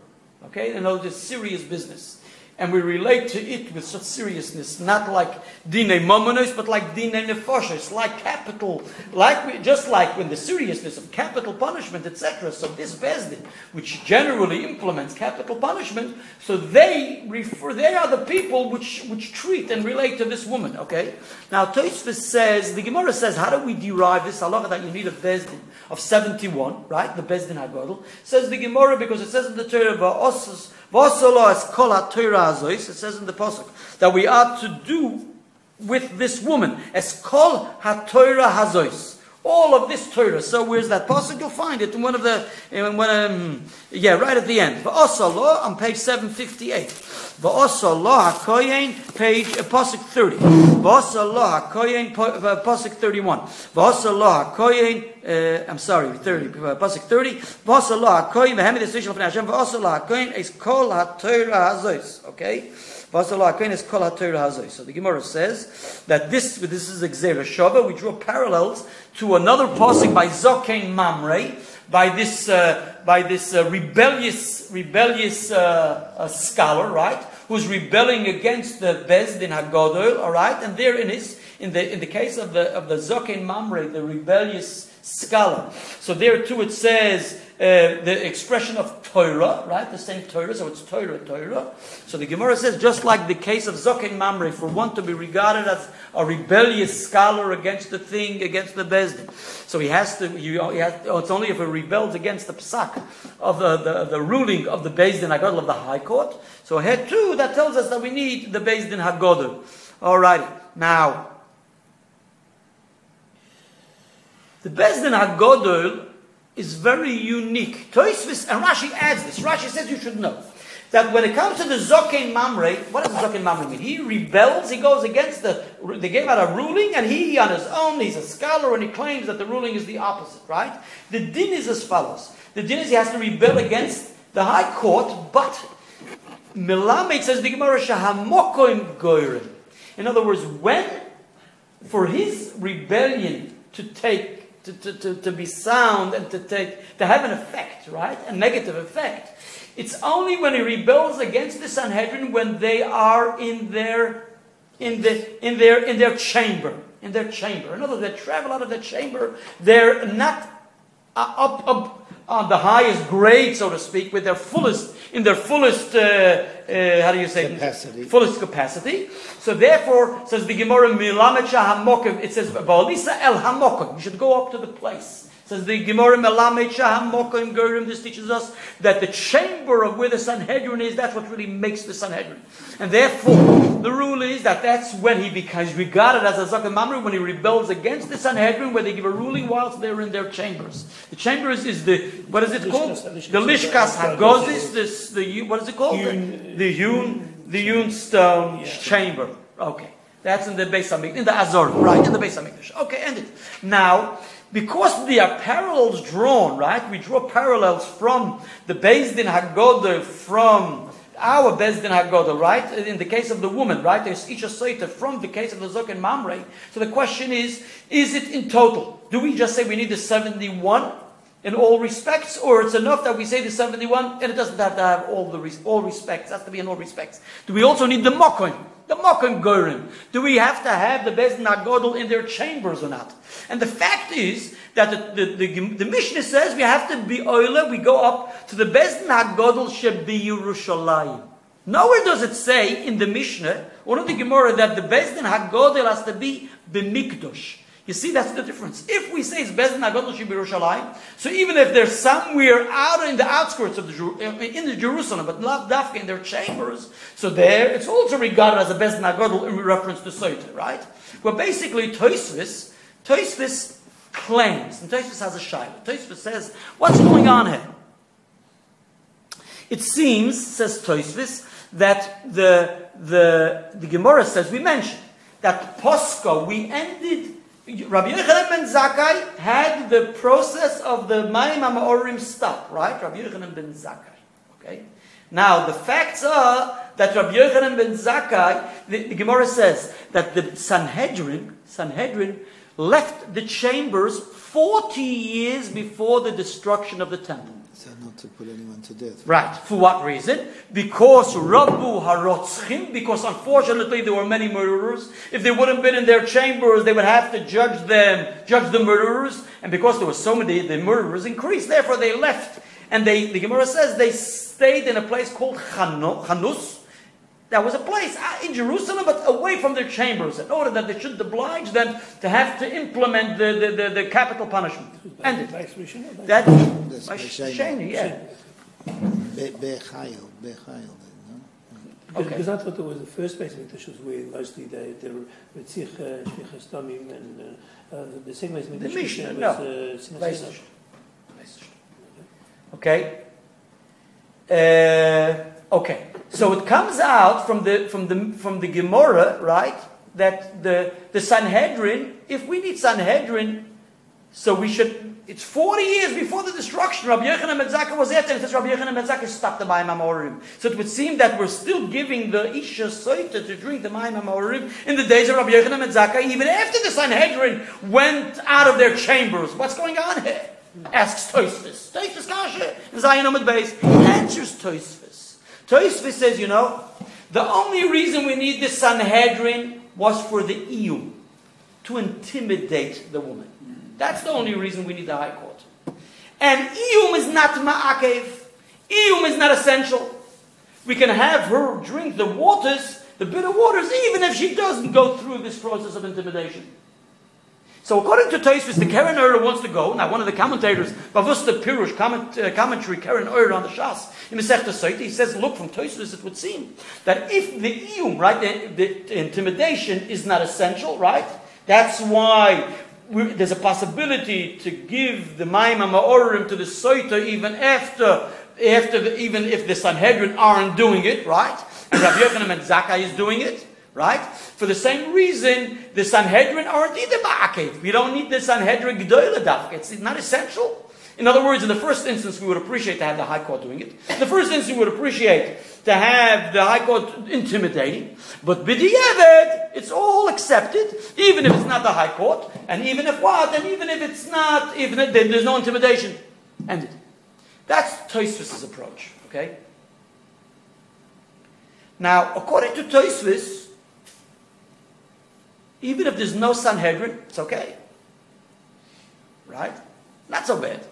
Speaker 1: Okay? You know, this serious business. And we relate to it with such seriousness, not like dine momonos, but like dine nefoshes, like capital, like we, just like when the seriousness of capital punishment, etc. So this Bezdin, which generally implements capital punishment, so they refer, they are the people which, which treat and relate to this woman. Okay. Now Tosfos says the Gemara says, how do we derive this halacha that you need a Bezdin of seventy-one, right? The Bezdin Hagadol says the Gemara because it says in the Torah it says in the Pasuk that we are to do with this woman. Es kol ha-Torah. All of this Torah. So where's that pasuk? You'll find it in one of the, in one, um, yeah, right at the end. But on page 758. Va'osallah hakoyin, page uh, Apostle pasuk thirty. Va'osallah hakoyin, pasuk uh, thirty-one. Va'osallah hakoyin. Uh, I'm sorry, thirty. Pasuk thirty. Va'osallah the V'hemed of from Hashem. Va'osallah hakoyin is kol ha'torah hazos. Okay. Va'osallah hakoyin is kol ha'torah hazos. So the Gemara says that this this is a gzera. We draw parallels to another pasuk by Zokain Mamre by this, uh, by this uh, rebellious, rebellious uh, scholar, right? Who's rebelling against the Bezdin Hagodol, all right? And there in his in the in the case of the of the Zokin Mamre, the rebellious scholar. So there too it says uh, the expression of Torah, right? The same Torah, so it's Torah, Torah. So the Gemara says, just like the case of Zokin Mamre, for one to be regarded as a rebellious scholar against the thing, against the Bezdin. So he has to, he, has, oh, it's only if he rebels against the psak of the, the, the ruling of the Bezdin Hagodl of the High Court. So here too, that tells us that we need the Bezdin Hagodl. Alrighty. Now, the Bezdin Hagodl is very unique. Toisvis, and Rashi adds this. Rashi says you should know that when it comes to the Zokin Mamre, what does Zokin Mamre mean? He rebels, he goes against the, they gave out a ruling, and he on his own, he's a scholar, and he claims that the ruling is the opposite, right? The din is as follows. The din is he has to rebel against the high court, but Melamed says the Gemara Shahamokoim Goyrim. In other words, when for his rebellion to take to, to, to, to be sound and to take to have an effect, right? A negative effect. It's only when he rebels against the Sanhedrin when they are in their in the in their in their chamber. In their chamber. In other words, they travel out of the chamber. They're not uh, up up on the highest grade, so to speak, with their fullest in their fullest uh, uh, how do you say
Speaker 3: Capacity.
Speaker 1: fullest capacity. So therefore, says the Gemara it says Baalisa El Hamokim. You should go up to the place. Says the Gemara Melamed Hamokim Gerim. This teaches us that the chamber of where the Sanhedrin is, that's what really makes the Sanhedrin. And therefore, the rule is that that's when he becomes regarded as a Zokin Mamre, when he rebels against the Sanhedrin, where they give a ruling whilst they're in their chambers. The chambers is the, what is it called? The Lishkas Hagozis, this, the, what is it called? The hewn, the hewn stone chamber. Okay. That's in the Beis Hamikdash, in the Azor, right, in the Beis Hamikdash. Okay, end it. Now, because there are parallels drawn, right, we draw parallels from the Beis Din Hagodah, from our Beis Din Hagodah, right, in the case of the woman, right, there's each a from the case of the Zokin Mamre. So the question is, is it in total? Do we just say we need the 71 in all respects, or it's enough that we say the 71 and it doesn't have to have all the all respects, it has to be in all respects. Do we also need the Mokim? The Mokim Gorim. Do we have to have the Bezdin Agodol in their chambers or not? And the fact is that the, the, the, the Mishnah says we have to be oile, we go up to the Bezdin Agodol Shebi Yerushalayim. Nowhere does it say in the Mishnah or in the Gemara that the Bezdin Hagodel has to be b'mikdosh. You see, that's the difference. If we say it's Bezdin Hagodel Shebi Yerushalayim, so even if they're somewhere out in the outskirts of the eh, eh, in the Jerusalem, but not dafka in their chambers, so there it's also regarded as a Bezdin Hagodel in reference to Soita, right? Well, basically, Toisvis, Toisvis claims, and Toisvis has a shaila. Toisvis says, what's going on here? It seems, says Toisvis, that the, the, the Gemara says, we mentioned, that Posco, we ended, Rabbi Yochanan ben Zakkai had the process of the Mayim HaMa'orim stop, right? Rabbi Yochanan ben Zakkai, okay? Now, the facts are that Rabbi Yochanan ben Zakkai, the, the Gemara says that the Sanhedrin, Sanhedrin left the chambers 40 years before the destruction of the temple.
Speaker 3: So not to put anyone to death.
Speaker 1: Right. For what reason? Because Rabbu Harotzchim, because unfortunately there were many murderers. If they wouldn't been in their chambers, they would have to judge them, judge the murderers. And because there were so many, the murderers increased. Therefore they left. And they, the Gemara says they stayed in a place called Chanus. That was a place uh, in Jerusalem, but away from their chambers, in order that they should oblige them to have to implement the, the, the, the capital punishment. And
Speaker 2: Beis Rishon or Beis-
Speaker 1: that,
Speaker 3: That's
Speaker 1: by
Speaker 3: Beis
Speaker 1: yeah.
Speaker 3: Bechayil, Bechayil,
Speaker 2: Because,
Speaker 1: Okay.
Speaker 2: because I thought it was the first Beis Hamikdash was where mostly they, they were Ritzich, uh, Shvichas Tamim, and uh, uh, the second Beis Hamikdash
Speaker 1: Mishnah,
Speaker 2: was
Speaker 1: no.
Speaker 2: uh, Sinas
Speaker 1: Okay. Uh, okay. So it comes out from the from the from the Gemara, right? That the the Sanhedrin, if we need Sanhedrin, so we should. It's forty years before the destruction. Rabbi Yochanan ben was there, and says Rabbi Yochanan ben stopped the Mayim Hamorim. So it would seem that we're still giving the Isha Soita to drink the Mayim Hamorim in the days of Rabbi Yochanan ben even after the Sanhedrin went out of their chambers. What's going on here? Asks Toisvis. Toisvis Kasha. Zion Amid Base. Answers Toisvis. Toisvis says, you know, the only reason we need the Sanhedrin was for the Iyum. To intimidate the woman. That's the only reason we need the High Court. And Iyum is not Ma'akev. Iyum is not essential. We can have her drink the waters, the bitter waters, even if she doesn't go through this process of intimidation. So according to Tosfos, the Keren Orah wants to go. Now, one of the commentators, Bavusta Pirush, comment, uh, commentary Keren Orah on the Shas, in Masechta Soita, he says, look, from Tosfos it would seem that if the iyum, right, the, the intimidation is not essential, right, that's why there's a possibility to give the Maima Ma'orim to the Soita even after, after the, even if the Sanhedrin aren't doing it, right? And Rabbi Yochanan ben Zakkai is doing it, right? For the same reason, the Sanhedrin aren't either Ma'akev. We don't need the Sanhedrin G'doyle. It's not essential. In other words, in the first instance, we would appreciate to have the High Court doing it. In the first instance, we would appreciate to have the High Court intimidating. But b'di'evet, it's all accepted, even if it's not the High Court, and even if what, and even if it's not, even if there- there's no intimidation. Ended. That's Tosfos' approach, okay? Now, according to Tosfos, even if there's no Sanhedrin, it's okay. Right? Not so bad.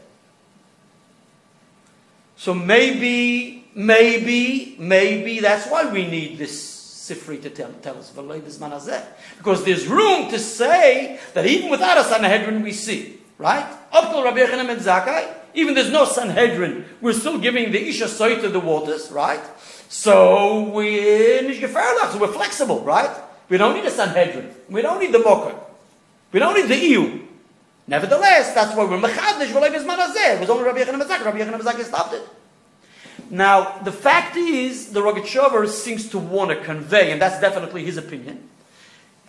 Speaker 1: So maybe, maybe, maybe that's why we need this Sifri to tell, tell us "V'loi b'zman. Because there's room to say that even without a Sanhedrin we see. Right? Up Rabbi and Zakkai, even there's no Sanhedrin, we're still giving the Isha Soita the waters, right? So we're we're flexible, right? We don't need a Sanhedrin. We don't need the Mokker. We don't need the EU. Nevertheless, that's why we're mechadish v'lei b'zman hazeh. It was only Rabbi Bezak. Rabbi Bezak stopped it. Now, the fact is, the Rogachover seems to want to convey, and that's definitely his opinion,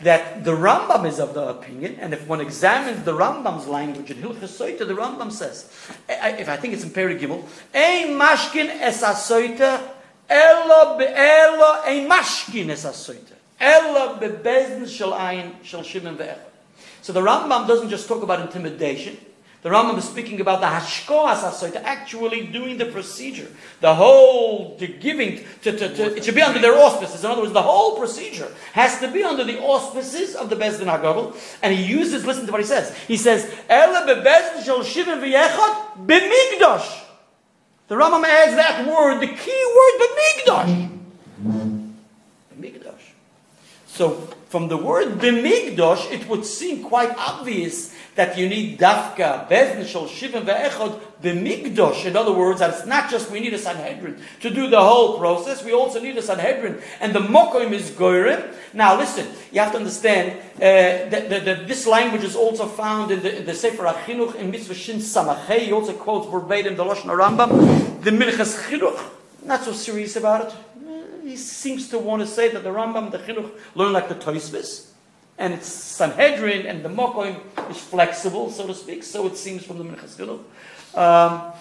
Speaker 1: that the Rambam is of the opinion, and if one examines the Rambam's language in Hilchas Soita, the Rambam says, eh, eh, if I think it's in Peri Gimel, Ein mashkin es asoita, elo be'elo, ein mashkin es asoita, elo be'bezn shel ein shel shimon ve'echad. So the Rambam doesn't just talk about intimidation. The Rambam is speaking about the hashkoas asoita, actually doing the procedure, the whole, the giving, to, to, to, it should be under their auspices. In other words, the whole procedure has to be under the auspices of the Bezdin HaGadol. And he uses, listen to what he says. He says, Ele bebezdin shel shivim v'yechad b'migdosh. The Rambam adds that word, the key word, b'migdosh. So, from the word b'migdosh, it would seem quite obvious that you need dafka, bezdin shel shivim ve'echad, b'migdosh. In other words, that it's not just we need a Sanhedrin to do the whole process, we also need a Sanhedrin. And the mokoim is goyrim. Now listen, you have to understand uh, that, that, that this language is also found in the, in the Sefer HaChinuch in Mitzvah Shin Samachei. He also quotes verbatim the Lashon Rambam. The Minchas Chinuch, not so serious about it. He seems to want to say that the Rambam, the Chinuch, learn like the Toisvis. And it's Sanhedrin and the Mokoim is flexible, so to speak, so it seems from the Minchas Chinuch. Um,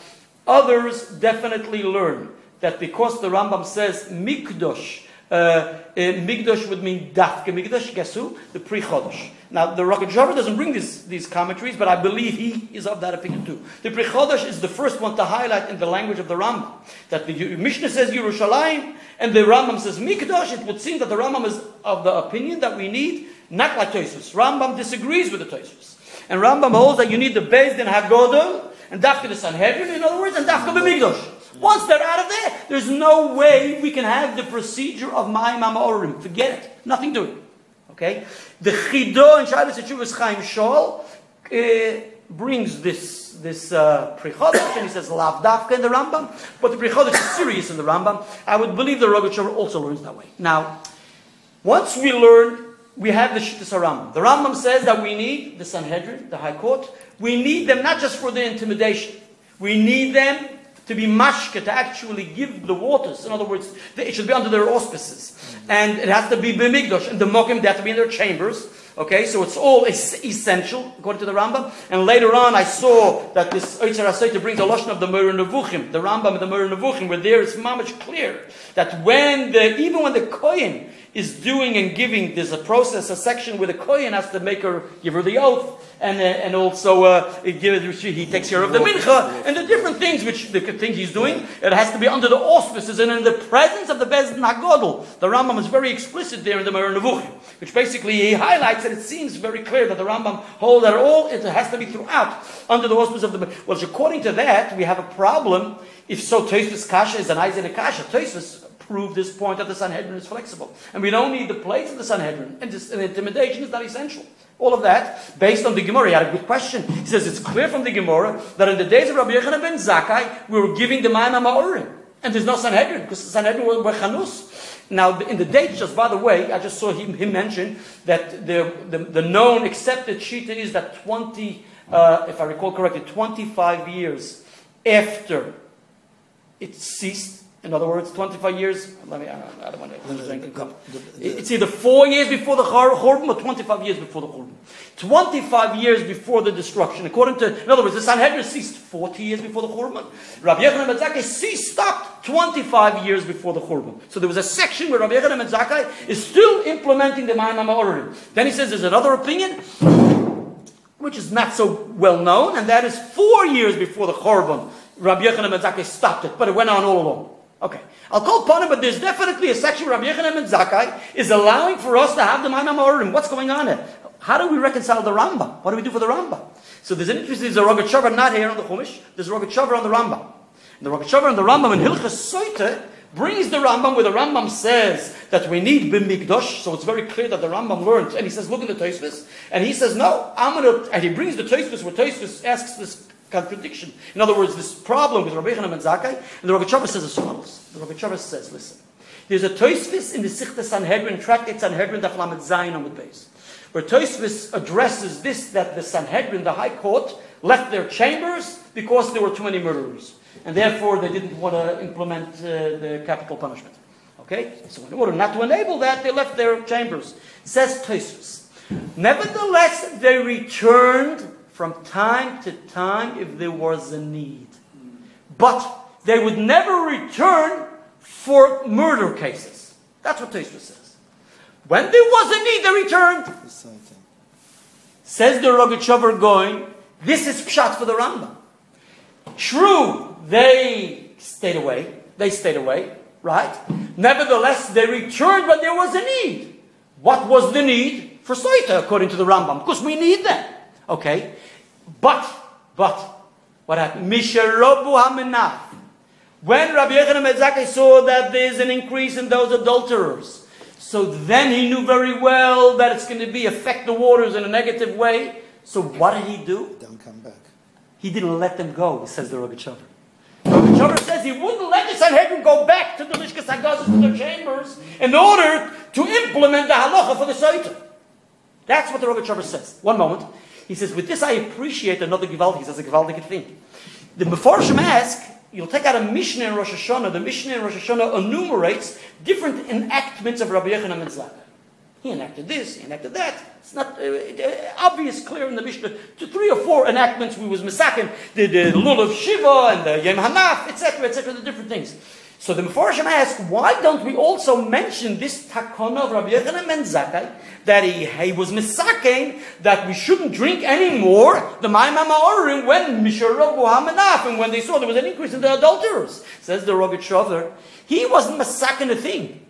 Speaker 1: others definitely learn that because the Rambam says Mikdosh, uh, would mean Dafke Mikdosh, guess who? The Pri Chodosh. Now, the Rogachover doesn't bring these, these commentaries, but I believe he is of that opinion too. The Pri Chodosh is the first one to highlight in the language of the Rambam. That the Mishnah says Yerushalayim, and the Rambam says Mikdosh. It would seem that the Rambam is of the opinion that we need, not like Tosfos. Rambam disagrees with the Tosfos. And Rambam holds that you need the Beis Din Hagodol, and Dafka the Sanhedrin, in other words, and Dafka B'migdosh. Once they're out of there, there's no way we can have the procedure of Ma'im Orim. Forget it. Nothing doing. Okay? The Chido and Shabbos Yeshuvas Chaim Shol uh, brings this this uh, Pri Chodosh, and he says Lav Dafka in the Rambam, but the Pri Chodosh is serious in the Rambam. I would believe the Rogachover also learns that way. Now, once we learn, we have the Shittas Rambam. The Rambam says that we need the Sanhedrin, the High Court. We need them not just for the intimidation. We need them to be mashka, to actually give the waters. In other words, it should be under their auspices. And it has to be b'migdosh. And the mokim, they have to be in their chambers. Okay, so it's all es- essential according to the Rambam. And later on, I saw that this Oitzer Hasoita brings a lashon of the Moreh Nevuchim, the Rambam and the Moreh Nevuchim, where there it's mamish clear that when the even when the kohen is doing and giving, there's a process, a section where the kohen has to make her give her the oath, and uh, and also uh, he takes care of the mincha and the different things which the things he's doing. It has to be under the auspices and in the presence of the Bezdin Hagodol. The Rambam is very explicit there in the Moreh Nevuchim, which basically he highlights that it seems very clear that the Rambam holds that all it has to be throughout under the auspices of the. Well, according to that, we have a problem. If so, Tosfos Kasha is an Isaac Kasha. Tosfos prove this point that the Sanhedrin is flexible. And we don't need the plates of the Sanhedrin. And, this, and intimidation is not essential. All of that, based on the Gemara, he had a good question. He says it's clear from the Gemara that in the days of Rabbi Yochanan ben Zakkai, we were giving the Ma'am Ma'orim. And there's no Sanhedrin, because the Sanhedrin were, were Chanus. Now, in the dates, just by the way, I just saw him, him mention that the, the, the known accepted shita is that 20, uh, if I recall correctly, 25 years after it ceased, in other words, 25 years, let me, I don't, I don't want to, it's either four years before the Churban or 25 years before the Churban. 25 years before the destruction, according to, in other words, the Sanhedrin ceased 40 years before the Churban. Rabbi Yochanan ben Zakkai ceased, stopped 25 years before the Churban. So there was a section where Rabbi Yochanan ben Zakkai is still implementing the Ma'am Ma'orim. Then he says there's another opinion, which is not so well known, and that is four years before the Churban. Rabbi Yochanan ben Zakkai stopped it, but it went on all along. Okay. I'll call upon it, but there's definitely a section where Rabbi Yochanan ben Zakkai is allowing for us to have the Ma'am Ma'orim. What's going on here? How do we reconcile the Rambam? What do we do for the Rambam? So there's an interesting, there's a Rogachover not here on the Chumash, there's a Rogachover on the Rambam. And the Rogachover on the Rambam in Hilchas Soite brings the Rambam where the Rambam says that we need Bimigdosh, so it's very clear that the Rambam learned, and he says, look at the Tosfos, and he says, no, I'm to, and he brings the Tosfos where Tosfos asks this contradiction. In other words, this problem with Rabbi Yochanan ben Zakkai, and the Rogachover says as follows. The Rogachover says, listen, there's a Tosfos in the Sichta Sanhedrin, Tractate Sanhedrin, Daf Lamed Zayin on the base where Tosfos addresses this that the Sanhedrin, the High Court, left their chambers because there were too many murderers, and therefore they didn't want to implement uh, the capital punishment. Okay, so in order not to enable that, they left their chambers. Says Tosfos. Nevertheless, they returned from time to time if there was a need, but they would never return for murder cases. That's what Tosfos says. When there was a need, they returned. Says the Rogachover going, this is pshat for the Rambam. True, they stayed away. They stayed away, right? Nevertheless, they returned when there was a need. What was the need? For Soita, according to the Rambam. Because we need them. Okay? But, but, what happened? Hamenach. When Rabbi Yochanan ben Zakkai saw that there's an increase in those adulterers, so then he knew very well that it's going to be affect the waters in a negative way. So what did he do?
Speaker 3: Don't come back.
Speaker 1: He didn't let them go, says the Rogachover. Rogachover says he wouldn't let the Sanhedrin go back to the Lishkas Hagazos to their chambers in order to implement the halacha for the Saita. That's what the Rogachover says. One moment. He says, with this I appreciate another Givaldi. He says a Givaldic thing. The Mefarshim ask, you'll take out a Mishnah in Rosh Hashanah. The Mishnah in Rosh Hashanah enumerates different enactments of Rabbi Yochanan ben He enacted this, he enacted that. It's not uh, uh, obvious, clear in the Mishnah. To three or four enactments we was misakin, the, the Lul of Shiva and the Yem Hanaf, etc., etc., the different things. So the Mefarshim ask, why don't we also mention this takona of Rabbi Yochanan ben Zakkai, that he, he was misakin, that we shouldn't drink anymore the Ma'amah Ma'orim when Misharabu Hamanaf, and when they saw there was an increase in the adulterers. Says the Rogachover, he wasn't misakin a thing.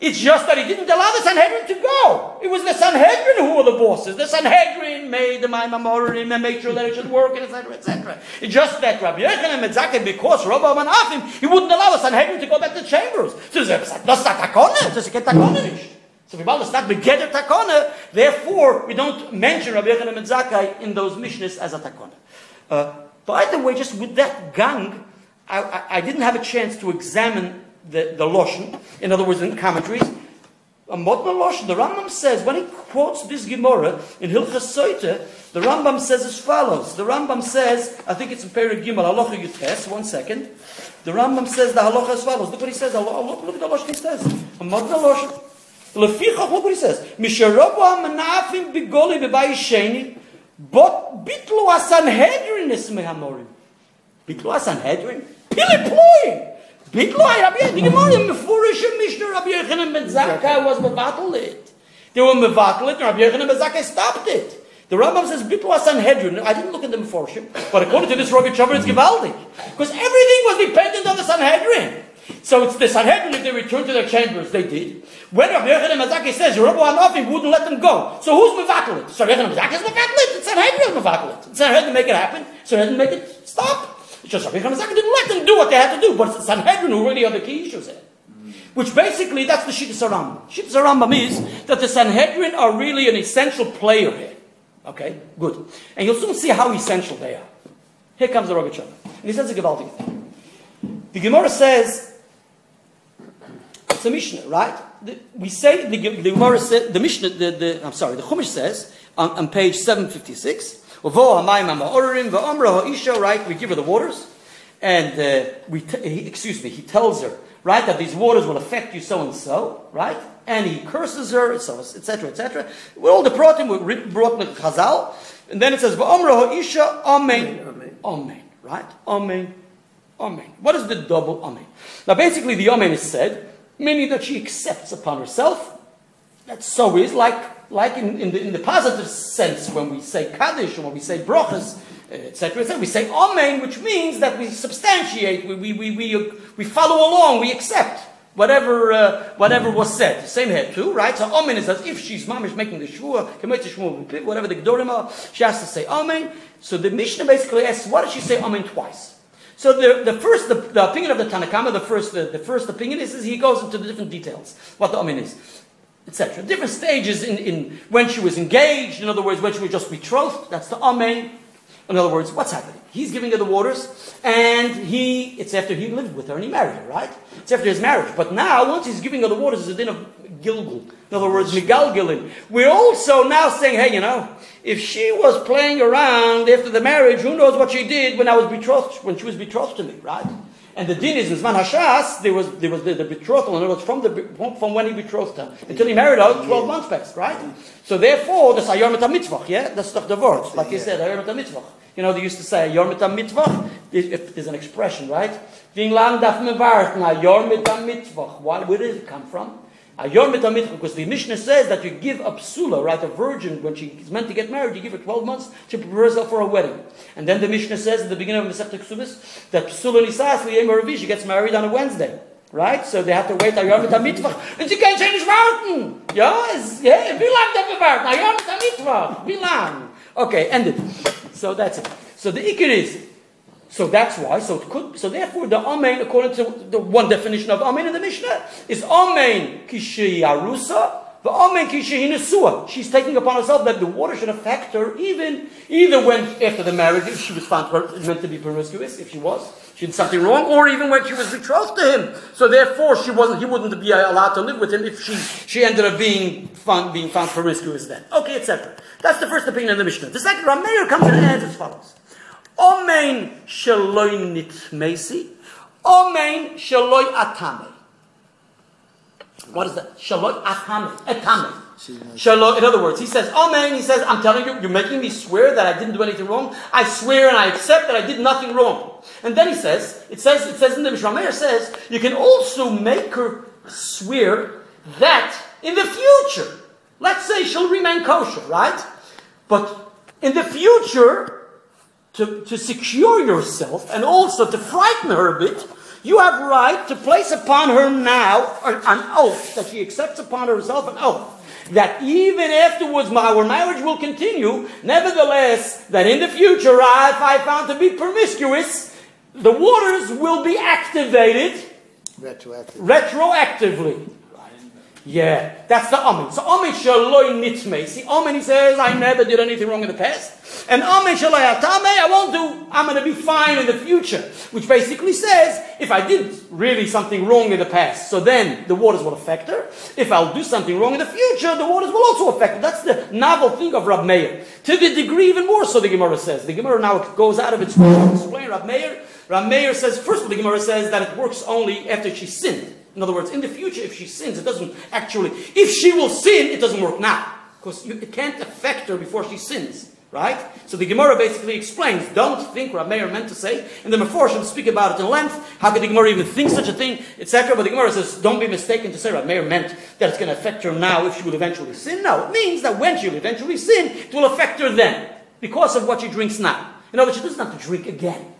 Speaker 1: It's just that he didn't allow the Sanhedrin to go. It was the Sanhedrin who were the bosses. The Sanhedrin made the Ma'amah Ma'orim and made sure that it should work, etc., etc. It's just that Rabbi Yochanan ben Zakkai, because Rabbi Manafim, he wouldn't allow the Sanhedrin to go back to the chambers. So das ist takone. Das ist kein. So we it's not begeder takona, therefore we don't mention Rabbi Yochanan ben Zakkai in those mishnahs as a takona. Uh, by the way, just with that gang, I, I, I didn't have a chance to examine the, the Loshen, in other words, in commentaries. A modern Loshen, the Rambam says, when he quotes this Gemara in Hilchas Soite, the Rambam says as follows. The Rambam says, I think it's in Perek Gimel, Halacha Yutes, one second. The Rambam says the Halacha as follows. Look what he says, look, look at the Loshen he says. A modern Loshen. Lefichach, look what he says. Misharobu ha-manafim bigoli bebai sheni, but bitlu ha-sanhedrin is mehamorim. Bitlu ha-sanhedrin? Pili ploy! Bitlu ha-rabbi, the Gemara, mefurish Mishnah Rabbi Yochanan ben Zakkai was mevatel it. They were mevatel it, and Rabbi Yochanan ben Zakkai stopped it. The Rambam says Bitlu ha-sanhedrin. I didn't look at them the Meforshim, but according to this Rogachover, it's Givaldi. Because everything was dependent on the Sanhedrin. So it's the Sanhedrin, if they returned to their chambers, they did. When Rabbi Yochanan ben Zakkai says, Rabbi Hanafim wouldn't let them go. So who's Mevakalit? So Rabbi Yochanan ben Zakkai is Mevakalit. It's Sanhedrin. It's Sanhedrin make it happen. Sanhedrin make it stop. Just Rabbi Yochanan ben Zakkai didn't let them do what they had to do. But it's the Sanhedrin who really are the key issues here. Which basically, that's the Shittas Rambam. Shittas Rambam is that the Sanhedrin are really an essential player here. Okay, good. And you'll soon see how essential they are. Here comes the Chavar. And he says a gewaltige thing. The Gemara says, it's a Mishnah, right? The, we say the, the Gemara said the Mishnah. The, the I'm sorry, the Chumash says on, on page seven fifty six. Right, we give her the waters, and uh, we t- he, excuse me, he tells her right that these waters will affect you so and so, right? And he curses her, so etc. etc. With all the protein we brought in Chazal, and then it says ha'isha amen, amen, right? Amen, amen. What is the double amen? Now, basically, the amen is said meaning that she accepts upon herself. That so is like, like in, in, the, in the positive sense when we say Kaddish or when we say Brachas, etc., etc. We say Amen, which means that we substantiate, we, we, we, we, we follow along, we accept whatever, uh, whatever was said. Same here too, right? So Amen is as if she's mamish making the shvua, whatever the Gedorim are, she has to say Amen. So the Mishnah basically asks, why does she say Amen twice? So the, the first, the, the opinion of the Tanakama, the first, the, the first opinion is, is he goes into the different details, what the Amen is, etc. Different stages in, in when she was engaged, in other words, when she was just betrothed, that's the Amen. In other words, what's happening? He's giving her the waters, and he, it's after he lived with her and he married her, right? It's after his marriage. But now, once he's giving her the waters, it's a din of Gilgul. In other words, Migalgilin. We're also now saying, hey, you know, if she was playing around after the marriage, who knows what she did when I was betrothed, when she was betrothed to me, right? And the din is Zman Hashas, there was, there was the, the betrothal, and it was from, the, from when he betrothed her. Until he married her, 12 months passed, right? So therefore, the Sayom mitzvah, yeah? That's the word. Like you said, Sayom mitzvah. You know, they used to say, Yor mitzvah. There's an expression, right? Ving lang daf mevartna, Yor mitzvah. Where did it come from? Because the Mishnah says that you give a psula, right, a virgin, when she is meant to get married, you give her 12 months to prepare herself for a wedding. And then the Mishnah says at the beginning of Masechet Ksubis that psula nisas liyem she gets married on a Wednesday. Right? So they have to wait Ayor mitzvah. And she can't change warten. Ja, es, yeah, wie lang darf man warten? Ayor mitzvah. Wie lang? Okay, ended. So that's it. So the ikir is, so that's why. So it could. So therefore, the amen, according to the one definition of amen in the Mishnah, is amen kishi arusa. The amen kishi. She's taking upon herself that the water should affect her, even either when after the marriage, if she was found meant to be promiscuous, if she was, she did something wrong, or even when she was betrothed to him. So therefore, she wasn't. He wouldn't be allowed to live with him if she she ended up being found being found promiscuous. Then okay, etc. That's the first opinion of the Mishnah. The second, Rameir comes and adds as follows. Omein shaloi nitmesi. Omein shaloi atame. What is that? Shaloi atame. Atame. Shaloi, in other words, he says, Amen. He says, I'm telling you, you're making me swear that I didn't do anything wrong. I swear and I accept that I did nothing wrong. And then he says, it says, it says in the Mishnah Meir says, you can also make her swear that in the future, let's say she'll remain kosher, right? But in the future, to, to secure yourself and also to frighten her a bit, you have right to place upon her now an oath that she accepts upon herself an oath that even afterwards our marriage will continue. Nevertheless, that in the future, if I found to be promiscuous, the waters will be activated
Speaker 3: retroactively.
Speaker 1: retroactively. Yeah, that's the Amen. So Amen shaloi nitme. See, Amen he says, I never did anything wrong in the past. And Amen shaloi atame, I won't do, I'm going to be fine in the future. Which basically says, if I did really something wrong in the past, so then the waters will affect her. If I'll do something wrong in the future, the waters will also affect her. That's the novel thing of Rab Meir. To the degree even more so, the Gemara says. The Gemara now goes out of its way to explain Rab Meir. Rab Meir says, first of all, the Gemara says that it works only after she sinned. In other words, in the future, if she sins, it doesn't actually, if she will sin, it doesn't work now. Because you, it can't affect her before she sins. Right? So the Gemara basically explains, don't think Rav Meir meant to say, and the Meforshim speak about it in length, how could the Gemara even think such a thing, etc. But the Gemara says, don't be mistaken to say Rav Meir meant that it's going to affect her now if she will eventually sin. No, it means that when she will eventually sin, it will affect her then, because of what she drinks now. In other words, she doesn't have to drink again.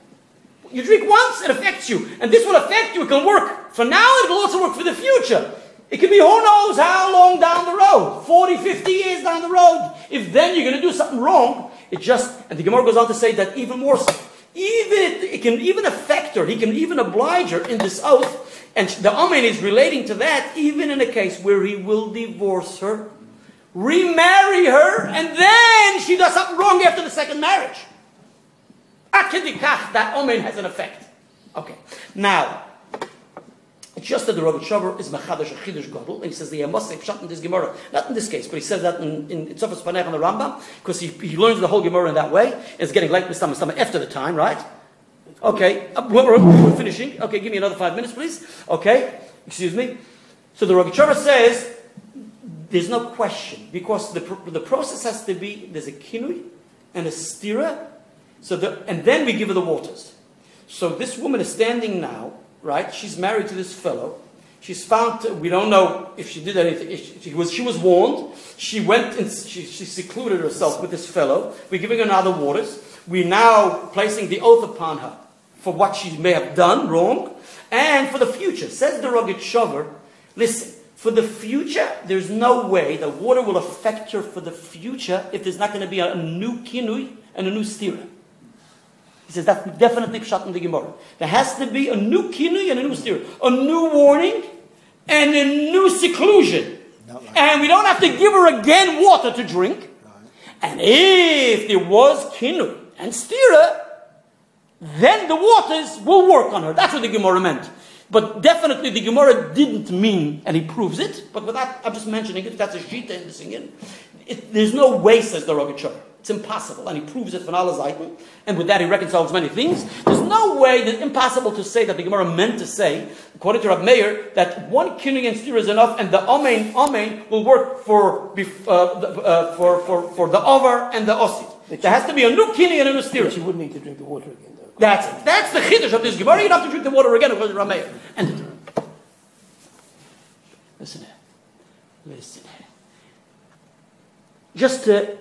Speaker 1: You drink once, it affects you, and this will affect you, it can work for now, it will also work for the future. It can be who knows how long down the road, 40, 50 years down the road. If then you're going to do something wrong, it just, and the Gemara goes on to say that even more so. Even it, can even affect her, he can even oblige her in this oath, and the Amen is relating to that, even in a case where he will divorce her, remarry her, and then she does something wrong after the second marriage. That omen has an effect. Okay. Now, it's just that the Rogachover is Machadash Chidush Gadol, and he says the Yamosek shot in this Gemara. Not in this case, but he says that in, in Tzafnas Paneach on the Rambam, because he, he learns the whole Gemara in that way. It's getting late with Mistama after the time, right? Okay, uh, we're, we're finishing. Okay, give me another five minutes, please. Okay, excuse me. So the Rogachover says there's no question, because the, the process has to be there's a kinui and a stira, so the, and then we give her the waters. So this woman is standing now right? She's married to this fellow. She's found, we don't know if she did anything. She, was, she was warned. She went and she, she secluded herself with this fellow. We're giving her now the waters. We're now placing the oath upon her for what she may have done wrong and for the future. Says the Rogachover, listen, for the future, there's no way the water will affect her for the future if there's not going to be a, new kinui and a new stira. He says that's definitely pshat in the Gemara. There has to be a new kinui and a new steer, a new warning and a new seclusion. Like and we don't have to give her again water to drink. Right. And if there was kinui and stira, then the waters will work on her. That's what the Gemara meant. But definitely the Gemara didn't mean, and he proves it, but without, I'm just mentioning it, that's a shita in the singing. It, there's no way, says the Rogat it's impossible. And he proves it from Allah Zayton. And with that, he reconciles many things. There's no way, it's impossible to say that the Gemara meant to say, according to Rab Meir, that one kinning and steer is enough and the Amen, Amen will work for, uh, uh, for, for, for the Over and the Osid. There has to be a new kinning and a new steer.
Speaker 2: But you wouldn't need to drink the water again, though.
Speaker 1: That's it. That's the chiddush of this Gemara. You don't have to drink the water again according to Rab Meir. And listen here. Listen here. Just to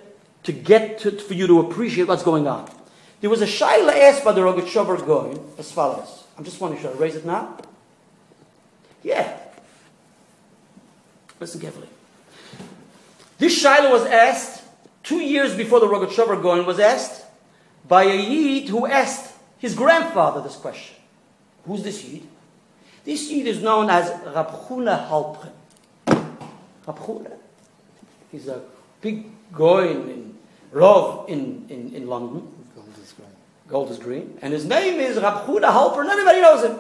Speaker 1: to get to, for you to appreciate what's going on. There was a shaila asked by the Rogachover as follows. I'm just wondering, should I raise it now? Yeah. Listen carefully. This shaila was asked two years before the Rogachover was asked by a Yid who asked his grandfather this question. Who's this Yid? This Yid is known as Rabchuna Halpchen. Rabchuna. He's a big guy in Rov in, in, in London.
Speaker 3: Golders Green.
Speaker 1: Golders Green. And his name is Rab Huda Halper, and everybody knows him.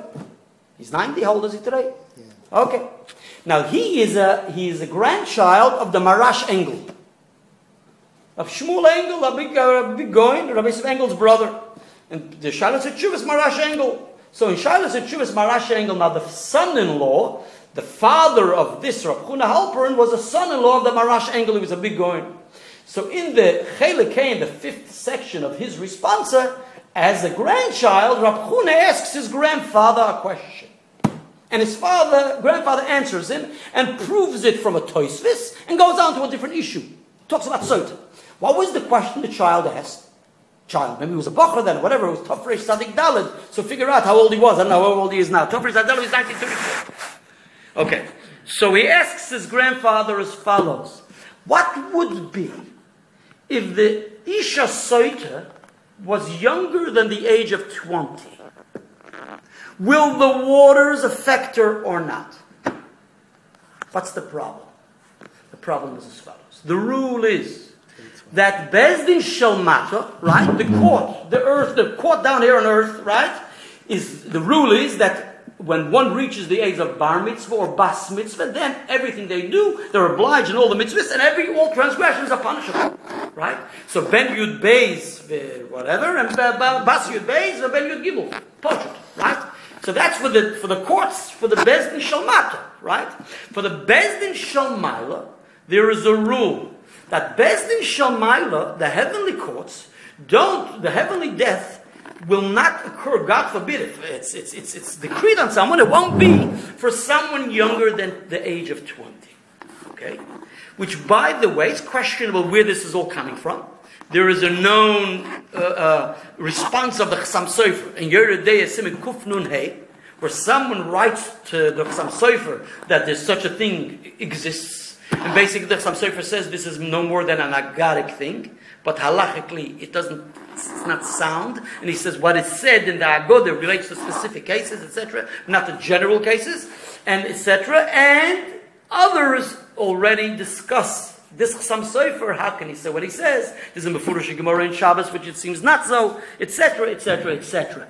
Speaker 1: He's 90. How old is he today?
Speaker 3: Yeah.
Speaker 1: Okay. Now, he is a, he is a grandchild of the Marash Engel. Of Shmuel Engel, a big, uh, big goin, Rabbi Yosef Engel's brother. And the Shilas Chuvas Marash Engel. So in Shilas Chuvas Marash Engel, now the son-in-law, the father of this Rab Huna Halperin was a son-in-law of the Marash Engel, who was a big goin. So in the Chelik in the fifth section of his responsa, as a grandchild, Rab asks his grandfather a question. And his father, grandfather answers him and proves it from a toisvis and goes on to a different issue. Talks about Sota. What was the question the child asked? Child, maybe he was a Bachra then, whatever, it was Tafresh Sadik Dalad. So figure out how old he was. I don't know how old he is now. Tafresh Sadik Dalad is 1934. Okay. So he asks his grandfather as follows. What would be if the Isha Soita was younger than the age of 20, will the waters affect her or not? What's the problem? The problem is as follows. The rule is that Bezdin Shalmata, right? The court, the earth, the court down here on earth, right? Is the rule is that when one reaches the age of bar mitzvah or bas mitzvah, then everything they do, they're obliged in all the mitzvahs, and every all transgressions are punishable. Right? So ben yud beis whatever, and bas yud beis, ben yud gimel. Poshut. Right? So that's for the for the courts for the Bezdin Shalmata, right? For the Bezdin Shalmaila, there is a rule that Bezdin Shalmaila, the heavenly courts, don't the heavenly death will not occur. God forbid if it's it's it's it's decreed on someone. It won't be for someone younger than the age of twenty. Okay, which by the way, it's questionable where this is all coming from. There is a known uh, uh, response of the Chassam Sofer in Yeridei Simon Kuf Nun Hey, where someone writes to the Chassam Sofer that there's such a thing exists. And basically, the Chassam Sofer says this is no more than an agaric thing, but halachically it doesn't, it's not sound. And he says what is said in the Agoda relates to specific cases, etc., not the general cases, and etc. And others already discuss this Chassam how can he say what he says? There's a Mefurish Gemara in Shabbos, which it seems not so, etc., etc., etc.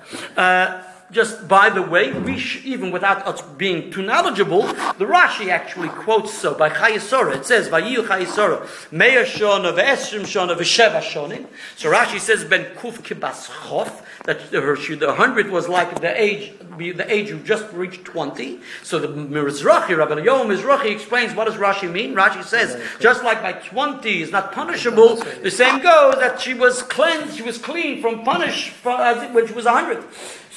Speaker 1: Just by the way, we sh- even without us being too knowledgeable, the Rashi actually quotes so by Chayesora. It says, by "Vayiyu Chayesora, Meir Shona ve'Esrim Shona ve'Sheva Shonim." So Rashi says, "Ben Kuf Kibas Chof." That her, she, the hundred was like the age, the age who just reached twenty. So the Mizrahi, Rabbi Yom Mizrahi explains what does Rashi mean. Rashi says, just like by twenty is not punishable, the same goes that she was cleansed, she was clean from punish uh, when she was a hundred.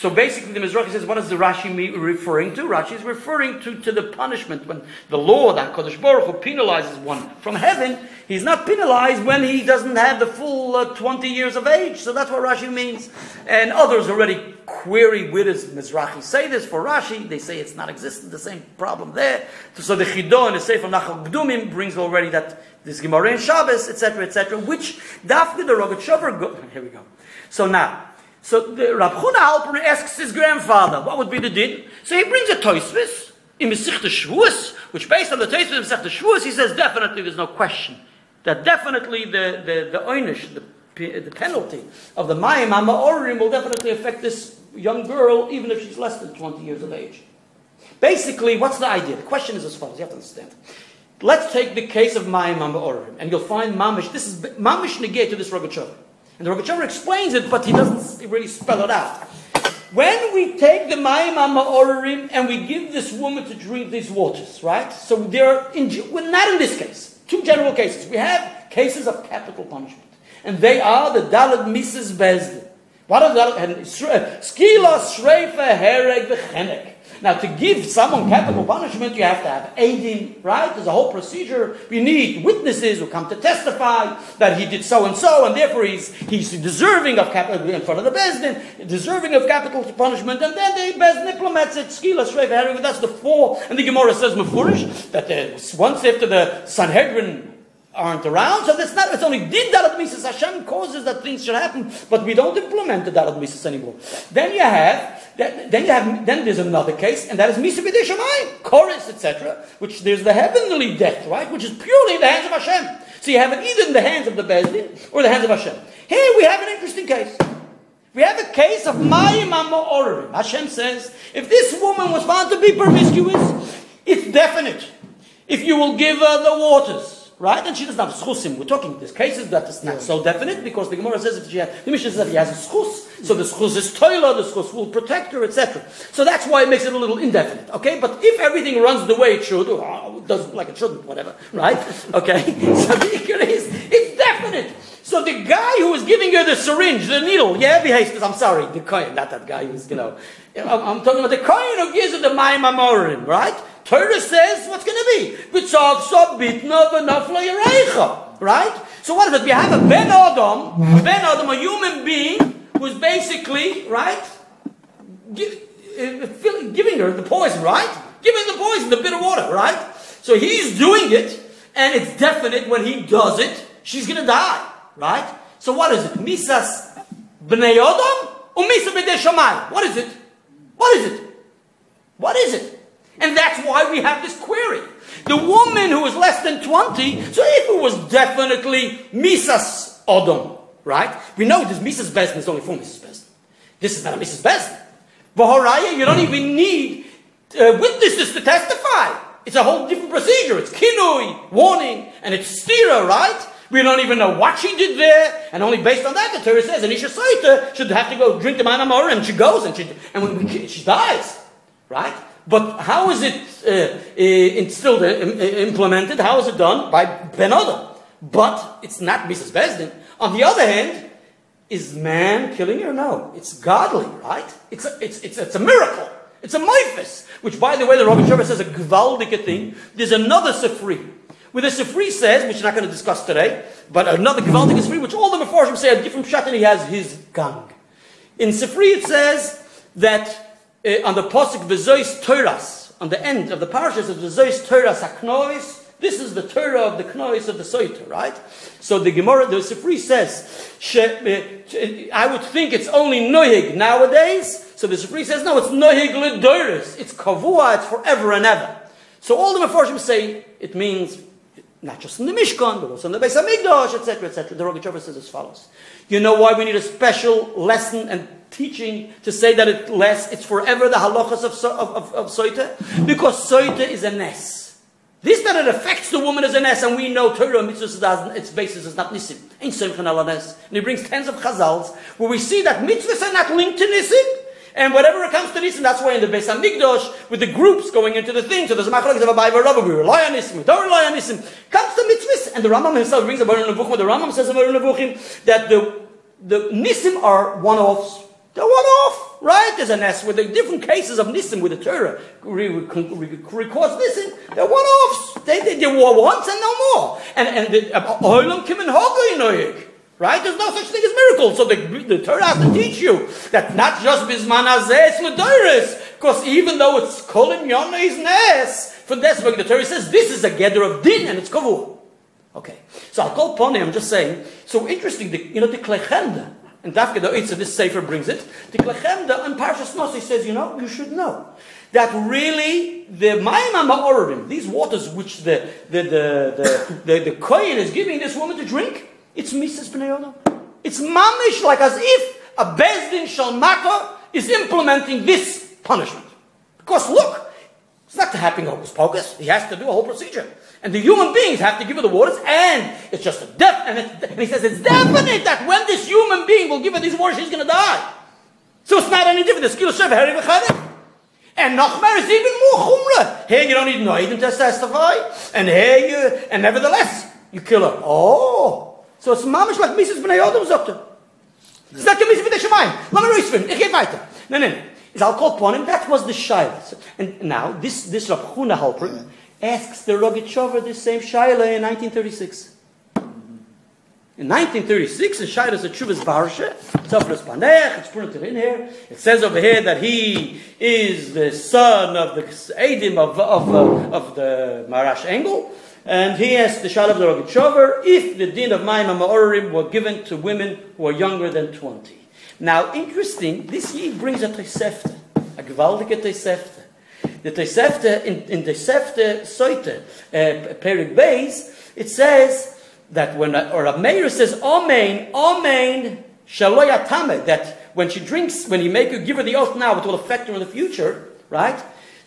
Speaker 1: So basically, the Mizrahi says, what is the Rashi referring to? Rashi is referring to, to the punishment when the law that Kodesh Baruch Hu penalizes one from heaven. He's not penalized when he doesn't have the full uh, 20 years of age. So that's what Rashi means. And others already query where does Mizrahi say this for Rashi. They say it's not existent, the same problem there. So the Chido and the Sefer Nachal Kedumim brings already that this Gemara in Shabbos, etc., etc., which Dafka the Rogat go. Here we go. So now, so the Rab Chuna Alper asks his grandfather, what would be the din? So he brings a Toisvis in Mesichta Shavuos, which based on the Toisvis in Mesichta Shavuos, he says definitely there's no question that definitely the the the oynish, the the penalty of the Mayim Hamaorim will definitely affect this young girl, even if she's less than 20 years of age. Basically, what's the idea? The question is as follows. You have to understand. Let's take the case of Mayim Hamaorim, and you'll find Mamish. This is Mamish negate to this Rogachover. And the Rogachover explains it, but he doesn't really spell it out. When we take the Mayim Hamaorim and we give this woman to drink these waters, right? So there are, in, well, not in this case, two general cases. We have cases of capital punishment. And they are the Dalad Mrs. Bezdin. What are Dalad? and Shre- Skila Shreifa Hereg V'chenek. Now, to give someone capital punishment, you have to have aiding, right? There's a whole procedure. We need witnesses who come to testify that he did so and so, and therefore he's, he's deserving of capital in front of the Bezdin, deserving of capital punishment, and then the Bezdin implements it. Skila Shreifa Hereg, that's the four. And the Gemara says, Mefurish, that uh, once after the Sanhedrin aren't around. So that's not, it's only did Darat Mises. Hashem causes that things should happen, but we don't implement the Darat Mises anymore. Then you have, then you have, then there's another case, and that is Misa B'dei chorus, etc., which there's the heavenly death, right, which is purely in the hands of Hashem. So you have it either in the hands of the Bezdin or the hands of Hashem. Here we have an interesting case. We have a case of Mayim Amorim. Hashem says, if this woman was found to be promiscuous, it's definite. If you will give her the waters, right? And she doesn't have schusim. We're talking there's cases that is not so definite because the Gemara says if she has, the Mishnah says that he has a schus, so the schus is toiler, the schus will protect her, etc. So that's why it makes it a little indefinite. Okay, but if everything runs the way it should, or uh, does like it shouldn't, whatever, right? Okay, so the is it's definite. So the guy who was giving her the syringe, the needle, yeah, behastes, I'm sorry, the coin, not that guy who's, you know, I'm, I'm talking about the coin who gives her the Mayim Amorim, right? Torah says what's going to be. Right? So what is it? We have a Ben Adam, a Ben Adam, a human being who's basically, right, gi- uh, giving her the poison, right? Giving the poison, the bitter water, right? So he's doing it, and it's definite when he does it, she's going to die, right? So what is it? Misas b'nei Adam or Misa b'nei Shammai? What is it? What is it? What is it? And that's why we have this query. The woman who was less than 20, so if it was definitely Misas Odom, right? We know this Misas Bezdin is only for Mrs. Bezdin. This is not a Mrs. Bezdin. Vahoraya, you don't even need uh, witnesses to testify. It's a whole different procedure. It's kinui, warning, and it's stira, right? We don't even know what she did there, and only based on that, the Torah says an Isha Saita should have to go drink the Amorim, and she goes, and she, and we, she dies, right? But how is it uh, instilled, uh, uh, implemented? How is it done? By Ben Adam. But it's not Mrs. Bezdin. On the other hand, is man killing her? No. It's godly, right? It's a, it's, it's, it's a miracle. It's a moifis. Which, by the way, the Rabbi Sheva says a gvaldike thing. There's another Sifri. Where the Sifri says, which we're not going to discuss today, but another gvaldike Sifri, which all the Mefarshim say a different pshat, and he has his gang. In Sifri it says that uh, on the posuk v'zois Toras, on the end of the parashas of v'zois Toras haknois, this is the Torah of the knois of the Soita, right? So the Gemara, the Sifri says, uh, I would think it's only nohig nowadays. So the Sifri says, no, it's nohig ledoris. It's kavua, it's forever and ever. So all the Mefarshim say it means not just in the Mishkan, but also in the Beis Hamikdash, etc., etc. The Rogachover says as follows. You know why we need a special lesson and teaching to say that it lasts, it's forever the halachas of, of, of, of Soita? Because Soita is a ness. This that it affects the woman is a ness, and we know Torah mitzvahs its basis is not nisim. Ain't simchan. And he brings tens of chazals where we see that mitzvahs are not linked to nisim. And whatever it comes to nisim, that's why in the Beis Hamikdash, with the groups going into the thing, so there's a machlokes of a Bible Rabba, we rely on nisim, we don't rely on nisim. Comes to mitzvahs, and the Rambam himself brings about in Nevuchim, the Rambam says about in Nevuchim, that the, the nisim are one-offs. They're one-off, right? There's a nest with the different cases of nisim with the Torah re- re- re- records nisim. They're one-offs. They, they, they were once and no more. And and the uh, oilam kim. Right? There's no such thing as miracles. So the, the Torah has to teach you that not just bisman hazeh, it's. Because even though it's kolin yona is nes, for this the Torah says this is a gather of din and it's kavur. Okay. So I'll call him, I'm just saying. So interesting, the, you know, the Kli Chemda, and Dafka the of this Sefer brings it, the Kli Chemda on Parashas Naso says, you know, you should know that really the Mayim Ma'orim, these waters which the, the, the, the, the, the Kohen is giving this woman to drink, it's B'nai Odom. It's mamish like as if a Bezdin Shalmata is implementing this punishment. Because look, it's not happening hocus pocus. He has to do a whole procedure. And the human beings have to give her the waters, and it's just a death. and, and he says it's definite that when this human being will give her these waters, she's going to die. So it's not any different. The skill of Shev. And Nachmer is even more chumrah. Here you don't need Noidim to testify, and here you, and nevertheless, you kill her. Oh. So it's mamish like Mrs. B'nai Odom Zokter. It's not gemis mit der Shemaim. Lass mir ruhig Ich gehe weiter. Nein, nein. Is I'll call upon him. That was the shaila. So- And now this this Rav Chuna Halpern asks the Rogachover this same shaila in 1936. In 1936, the Shaila is a. Tzafnas Paneach. It's printed in here. It says over here that he is the son of the Edim of, of, uh, of the Marash Engel. And he asked the Shaila of the Rogachover if the din of Maim Ma'orim were given to women who are younger than 20. Now, interesting, this Yid brings a Tosefta, a gewaltige Tosefta. The Tosefta, in, in Tosefta Soite, uh, Perik Beis, it says that when, a, or a mayor says, Amen, Amen, Shaloyatame, that when she drinks, when you make her give her the oath now, it will affect her in the future, right?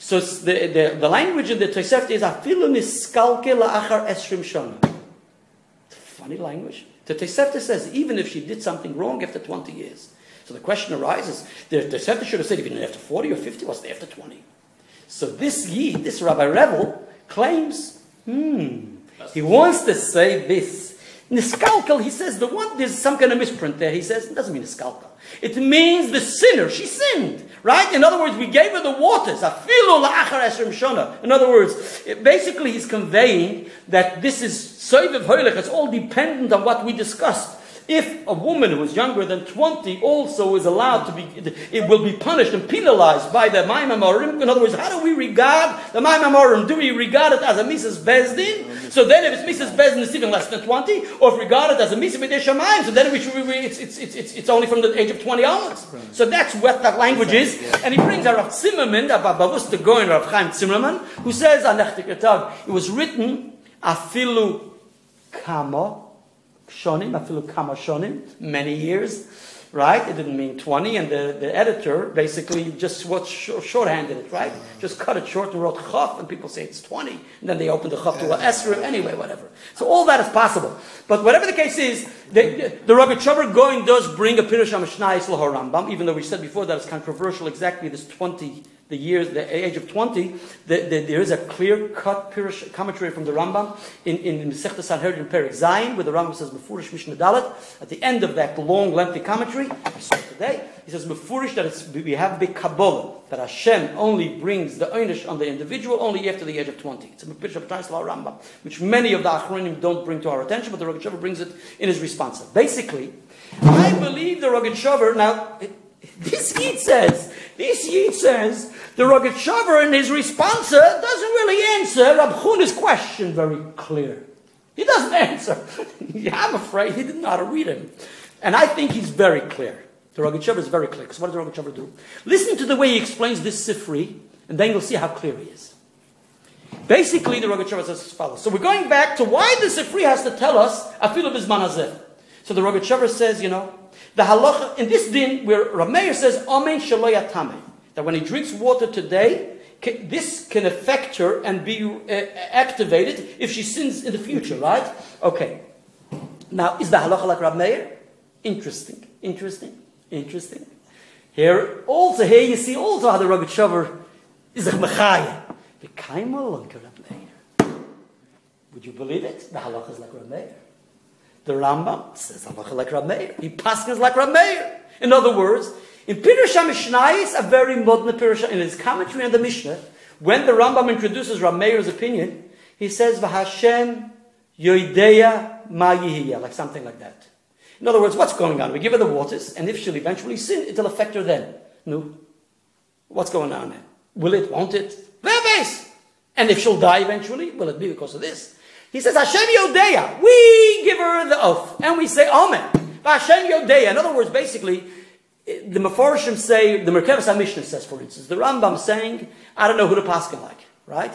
Speaker 1: So the, the, the language in the Tosefta is, Afilu niskalke la'achar esrim shana. Funny language. The Tosefta says, even if she did something wrong after 20 years. So the question arises, the Tosefta should have said, even after 40 or 50, what's the after 20? So this Yid, this Rabbi Revel, claims, hmm, he wants to say this. Niskalkal, he says, the one, there's some kind of misprint there. He says, it doesn't mean niskalkal. It means the sinner. She sinned, right? In other words, we gave her the waters. In other words, basically he's conveying that this is soiviv hoilech. It's all dependent on what we discussed. If a woman who is younger than 20 also is allowed to be, it will be punished and penalized by the Maim Amorim. In other words, how do we regard the Maim Amorim? Do we regard it as a Mrs. Bezdin? So then if it's Mrs. Bezdin, it's even less than 20. Or if regarded as a Mrs. B'dei so then it's, it's, it's, it's, only from the age of 20 onwards. So that's what that language is. And he brings a Rav Zimmerman, a Babavus the Goin, Rav Chaim Zimmerman, who says, it was written, afilu kama, shonim, afilu kama shonim, many years. Right? It didn't mean 20, and the, the editor basically just what sh- shorthanded it, right? Just cut it short and wrote chaf, and people say it's 20, and then they opened the chaf to a esrim, anyway, whatever. So all that is possible. But whatever the case is, the, the Rogachover going does bring a Pirush HaMishnayis Rambam, even though we said before that it's controversial exactly this 20 the years, the age of 20, the, the, there is a clear-cut commentary from the Rambam in, in Masechta Sanhedrin Perik Zayin, where the Rambam says Mefurish Mishnah Dalet. At the end of that long, lengthy commentary, today, he says Mefurish that we have big Kabbalah, that Hashem only brings the Einish on the individual only after the age of 20. It's a Pirush of Rambam, which many of the Achronim don't bring to our attention, but the Rogachover brings it in his response. Basically, I believe the Rogachover, now, it, this Yid says, this Yid says, the Rogachover in his response doesn't really answer Rab question very clear. He doesn't answer. I'm afraid he didn't know how to read him. And I think he's very clear. The Rogachover is very clear. Because what does the Rogachover do? Listen to the way he explains this Sifri, and then you'll see how clear he is. Basically, the Rogachover says as follows. So we're going back to why the Sifri has to tell us Afilu Bizmanazeh. So the Rogachover says, you know, the halacha in this din where Rameir says Amen Shaloyatame that when he drinks water today, this can affect her and be uh, activated if she sins in the future, right? Okay. Now, is the halacha like Rab Meir? Interesting, interesting, interesting. Here, also, here you see also how the Rogachover is a mechaya. The kaimel like Rab Meir. Would you believe it? The halacha is like Rab Meir. The Rambam says halacha like Rab Meir. He passes like Rab Meir. In other words, in Pirush HaMishnayis, a very modern Pirush, in his commentary on the Mishnah, when the Rambam introduces Rameir's opinion, he says, V'Hashem yoideya ma like something like that. In other words, what's going on? We give her the waters, and if she'll eventually sin, it'll affect her then. No. What's going on then? Will it, won't it? Verbes! And if she'll die eventually, will it be because of this? He says, Hashem Yodeya. We give her the oath, and we say, Amen. Hashem Yodeya. In other words, basically, the Meforshim say, the Merkavas HaMishnah says, for instance, the Rambam saying, I don't know who to paskin like, right?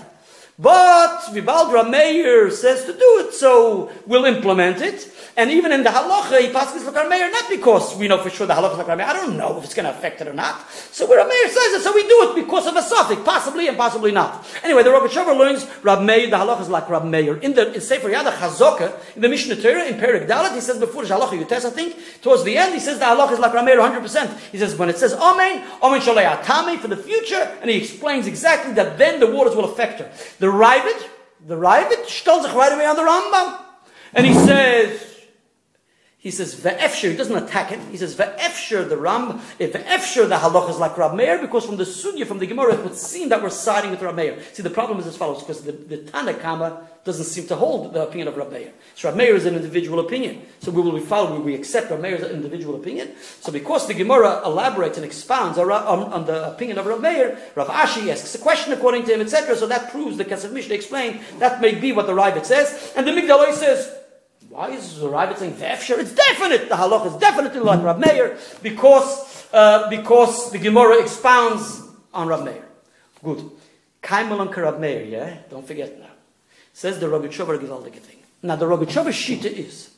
Speaker 1: But Vibaldra Meir says to do it, so we'll implement it. And even in the halacha, he passes like Meir, not because we know for sure the halacha is like Meir. I don't know if it's going to affect it or not. So where Meir says it, so we do it because of a suffix, possibly and possibly not. Anyway, the Rogachover learns Rab Meir, the halacha is like Rab Meir. In the in Sefer Yad Chazaka, in the Mishnah Torah, in Perik Dalet, he says before the halacha Yutes, I think, towards the end, he says the halacha is like Rab Meir 100%. He says when it says Amen, Amen Shalei Atame for the future, and he explains exactly that then the waters will affect her. The Ravid, the Ravid, stellt sich right away on the Rambam. And he says, he says ve'efshir. He doesn't attack it. He says ve'efshir the Ram. Eh, ve'efshir the halach is like Rab Meir because from the Sugya from the Gemara it would seem that we're siding with Rab Meir. See the problem is as follows because the, the Tanakama doesn't seem to hold the opinion of Rab Meir. So Rab Meir is an individual opinion. So we will be following, We accept Rab Meir's individual opinion. So because the Gemara elaborates and expounds on, on, the opinion of Rab Meir, Rav Ashi asks a question according to him, etc. So that proves the Kesef Mishnah explained that may be what the Ravid says, and the Migdal Oz says. Why is the Ravid saying Vefsher? It's definite. The halach is definitely like Rab Meir because, uh, because the Gemara expounds on Rab Meir. Good. Kaimal Rab Meir, yeah? Don't forget now. Says the Rogachover Gewaldige thing. Now the Rogachover Shita is.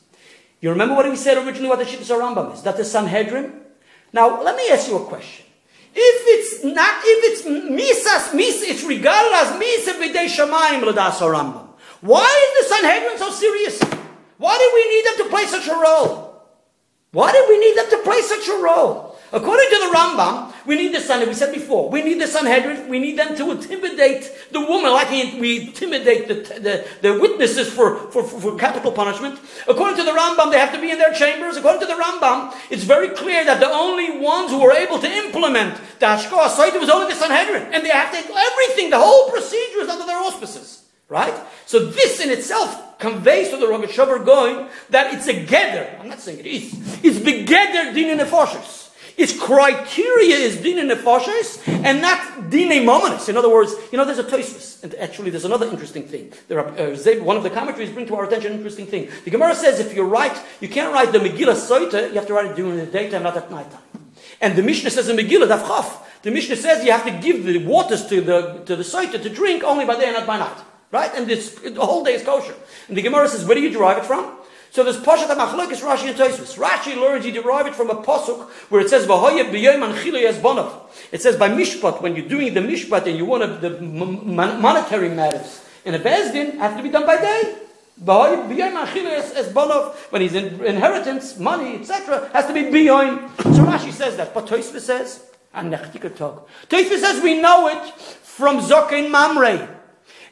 Speaker 1: You remember what we said originally what the Shita Rambam is? That the Sanhedrin? Now, let me ask you a question. If it's not, if it's misas, mis, it's regarded as misa b'dei shamayim l'das Rambam. Why is the Sanhedrin so serious? Why did we need them to play such a role? Why did we need them to play such a role? According to the Rambam, we need the Sanhedrin. We said before, we need the Sanhedrin. We need them to intimidate the woman like we intimidate the, the, the witnesses for, for, for, capital punishment. According to the Rambam, they have to be in their chambers. According to the Rambam, it's very clear that the only ones who were able to implement the Hashkoah Saita was only the Sanhedrin. And they have to, everything, the whole procedure is under their auspices. Right? So this in itself conveys to the Rogachover going that it's a gather. I'm not saying it is. It's begeder din in Its criteria is din in and not din mominus. In other words, you know, there's a toismus. And actually, there's another interesting thing. There are, uh, one of the commentaries bring to our attention an interesting thing. The Gemara says if you write, you can't write the Megillah Soita, you have to write it during the daytime, not at nighttime. And the Mishnah says in Megillah, Daf the Mishnah says you have to give the waters to the, to the Soita to drink only by day and not by night. Right? And this, the whole day is kosher. And the Gemara says, where do you derive it from? So there's Pashat HaMachlokes, Rashi and Tosfos. Rashi learns, he derived it from a pasuk where it says. It says by mishpat, when you're doing the mishpat and you want the monetary matters in a bezdin, have to be done by day. When he's in inheritance, money, etc., has to be b'yom. So Rashi says that, but Tosfos says, and Nechtika. Tosfos says we know it from Zokin Mamre.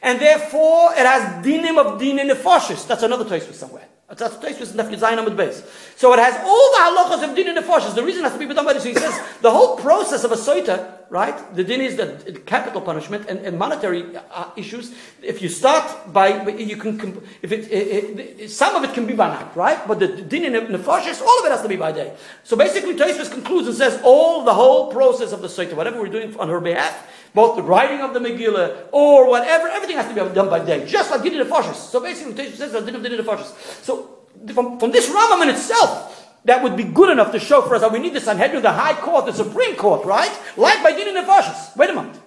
Speaker 1: And therefore, it has dinim of din in the fascist. That's another Tosfos somewhere. That's Tosfos the Zayin Amud Beis. So it has all the halachas of din in the reason has to be done by this, he says, the whole process of a soita, right? The din is the capital punishment and, and monetary uh, issues. If you start by, you can, if it, it, it, some of it can be by night, right? But the din in the, in all of it has to be by day. So basically, Tosfos concludes and says, all the whole process of the soita, whatever we're doing on her behalf, both the writing of the Megillah or whatever, everything has to be done by day, just like Din of Fashis. So basically, Tosfos says that Din of Din of Fashis. So from, from this Rambam in itself, that would be good enough to show for us that we need the Sanhedrin, the High Court, the Supreme Court, right? Like by Din of Fashis. Wait a moment.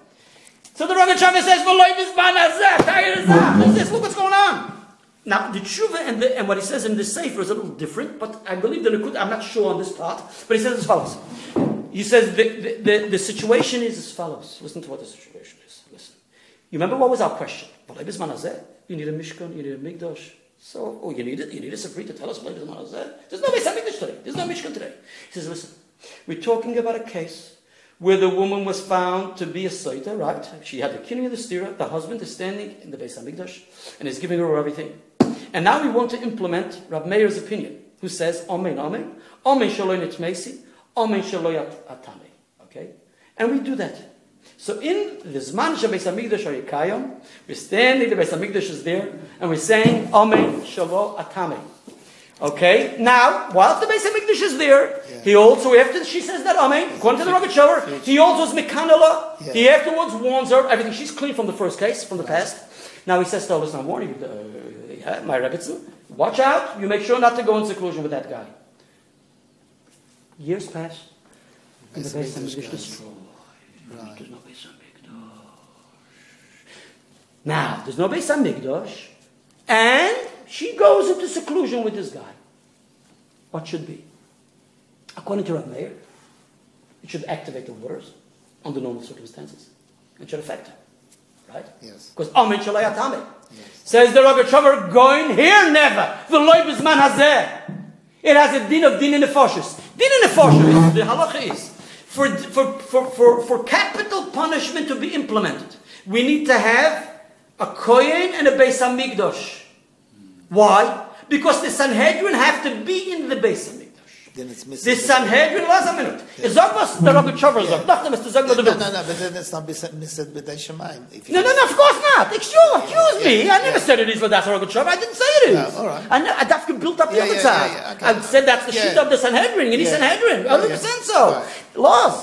Speaker 1: So the Rogachover says, this? Look what's going on. Now the tshuva and, the, and what he says in the sefer is a little different, but I believe the Likud. I'm not sure on this part, but he says as follows. He says the, the, the, the situation is as follows. Listen to what the situation is. Listen. You remember what was our question? You need a mishkan. You need a mikdash. So, oh, you need it. You need a sefer to tell us v'loy bizman hazeh. There's no Beis today. There's no mishkan today. He says, listen. We're talking about a case where the woman was found to be a Saita, right? She had the killing of the stira. The husband is standing in the Beis Hamikdash and is giving her everything. And now we want to implement Rab Meir's opinion, who says, Amen, Amen, Amen shaloy nitmesi, Amen shaloy atame. Okay? And we do that. So in the Zman Beis Hamikdash are Yikayim, we're standing, the Beis is there, and we're saying, Amen shalo atame. Okay, now, while the Beis Hamikdash is there,
Speaker 3: Yeah.
Speaker 1: he also, after she says that, Amen, according to the Rogachover, he also is Mekanala.
Speaker 3: Yeah.
Speaker 1: He afterwards warns her, everything, she's clean from the first case, from the past. Now he says to her, listen, I'm warning you, uh, my Rebbitzin, watch out, you make sure not to go in seclusion with that guy. Years pass, and the
Speaker 3: Beis Hamikdash
Speaker 1: destroyed.
Speaker 3: Right.
Speaker 1: There's no Beis Hamikdash. Now, there's no Beis Hamikdash, and she goes into seclusion with this guy. What should be? According to Rav Meir, it should activate the waters under normal circumstances. It should affect her. Right?
Speaker 3: Yes.
Speaker 1: Because Amen Shalai Atame.
Speaker 3: Yes.
Speaker 1: Says the Rabbi Trover, going here never. The loy man hazeh. It has a din of din in the. Din in the the halacha is, for, for, for, for, for capital punishment to be implemented, we need to have a kohen and a Beis Hamikdash. Why? Because the Sanhedrin have to be in the Beis Hamikdash.
Speaker 3: Then it's missing.
Speaker 1: The Sanhedrin, last a minute. Is sag was der Rabbi Trover sagt. Dachte, Mr. Sag
Speaker 3: No, no, no, but then it's not missing B'dei Shemaim.
Speaker 1: No, no, no, of course not. Excuse, excuse me. I never said it is that Rogachover. I didn't say it is.
Speaker 3: Yeah, all right.
Speaker 1: I, know, I build up the other side.
Speaker 3: yeah, yeah, okay.
Speaker 1: I said that's the sheet of the Sanhedrin. Need
Speaker 3: Yeah.
Speaker 1: Sanhedrin.
Speaker 3: Yeah,
Speaker 1: 100%
Speaker 3: yeah.
Speaker 1: so. Laws.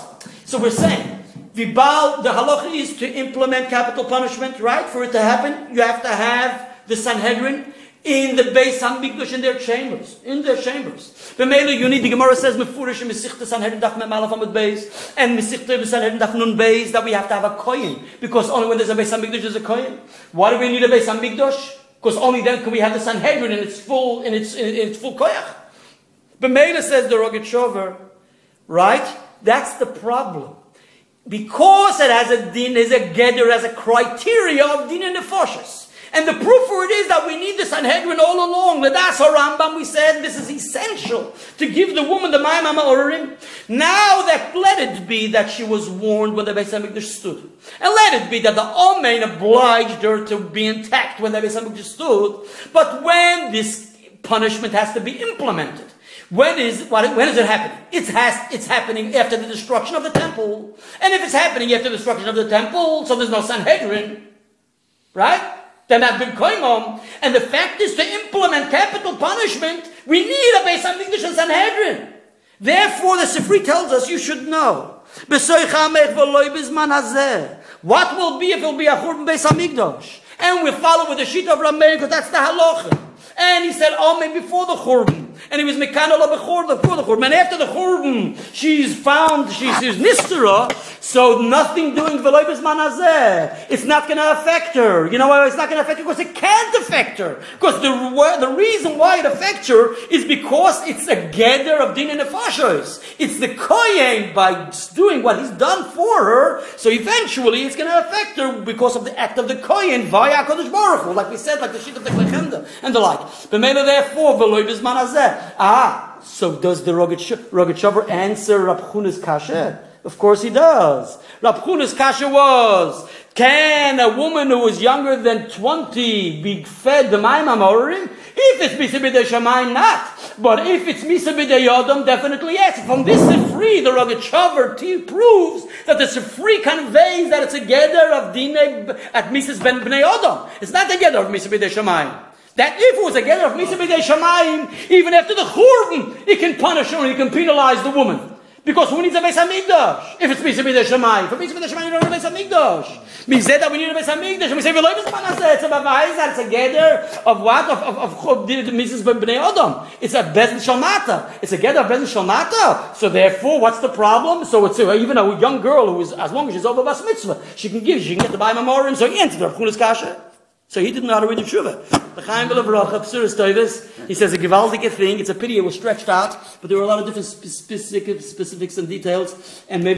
Speaker 1: So we're saying, Vibal, the halacha is to implement capital punishment, right? For it to happen, you have to have the Sanhedrin in the Beis Hamikdash in their chambers, in their chambers. B'meila, you need, the Gemara says, Mefurish Mesichta Sanhedrin Daf Mem Aleph Amud Beis, and Mesichta Sanhedrin Daf Nun Beis, that we have to have a kohen, because only when there's a Beis Hamikdash there's a kohen. Why do we need a Beis Hamikdash? Because only then can we have the Sanhedrin in its full, in its, in, in its full koyach. B'meila says the Rogachover, right? That's the problem. Because it has a din, is a gather as a criteria of din and nefoshes. And the proof for it is that we need the Sanhedrin all along. Ladas Rambam, we said this is essential to give the woman the Ma'amama Orim. Now that let it be that she was warned when the Beis Hamikdash stood. And let it be that the Amen obliged her to be intact when the Beis Hamikdash stood. But when this punishment has to be implemented, when is when is it happening? It has it's happening after the destruction of the temple. And if it's happening after the destruction of the temple, so there's no Sanhedrin, right? Then I've been going on. And the fact is to implement capital punishment, we need a Beis Hamikdash and Sanhedrin. Therefore, the Sifri tells us you should know. What will be if it will be a Churban Beis Hamikdash? And we follow with the sheet of Rameir because that's the halacha. And he said, oh, maybe before the Churban. And he was Mekanala before the, Churban. And after the Churban, she's found, she's, she's Nistera. So nothing doing Veloy Bisman Hazeh. It's not going to affect her. You know why it's not going to affect her? Because it can't affect her. Because the, the reason why it affects her is because it's a gather of din and nefashos. It's the kohen by doing what he's done for her. So eventually it's going to affect her because of the act of the kohen via Kodesh Baruch Hu, like we said, like the sheet of the Kli Chemda and the like. But maybe therefore Veloy Bisman Ah, so does the Rogat answer Rabchuna's kasha? Of course he does. Rabchuna's kasha was, can a woman who is younger than 20 be fed the Maim Amorim? If it's Misa B'dei Shamayim, not. But if it's Misa B'dei Yodam, definitely yes. From this free, the Rogachover proves that the Sifri conveys that it's a gather of Dine at Mrs. Ben Bnei Yodam. It's not a gather of Misa B'dei Shamayim. That if it was a gather of Misa B'dei Shamayim, even after the Churban, he can punish her he can penalize the woman. Because who needs a Beis Hamikdash? If it's Misa B'dei Shamayim. For Misa B'dei Shamayim, you don't need a Beis Hamikdash. That we need a Beis Hamikdash. And we say, V'loi B'zman It's a Bavayz, it's a gather of what? Of, of, of, of Mrs. B'nei Adam. It's a Bezin Shalmata. It's a gather of Bezin Shalmata. So therefore, what's the problem? So it's a, even a young girl who is, as long as she's over Bas Mitzvah, she can give, she can get the Baim Amorim, so he entered the Rav Kasha. So he didn't know how to read the tshuva. The Chaim Belavracha, Psuris Toivis, he says a gewaldige thing. It's a pity it was stretched out, but there were a lot of different specific, specifics and details, and maybe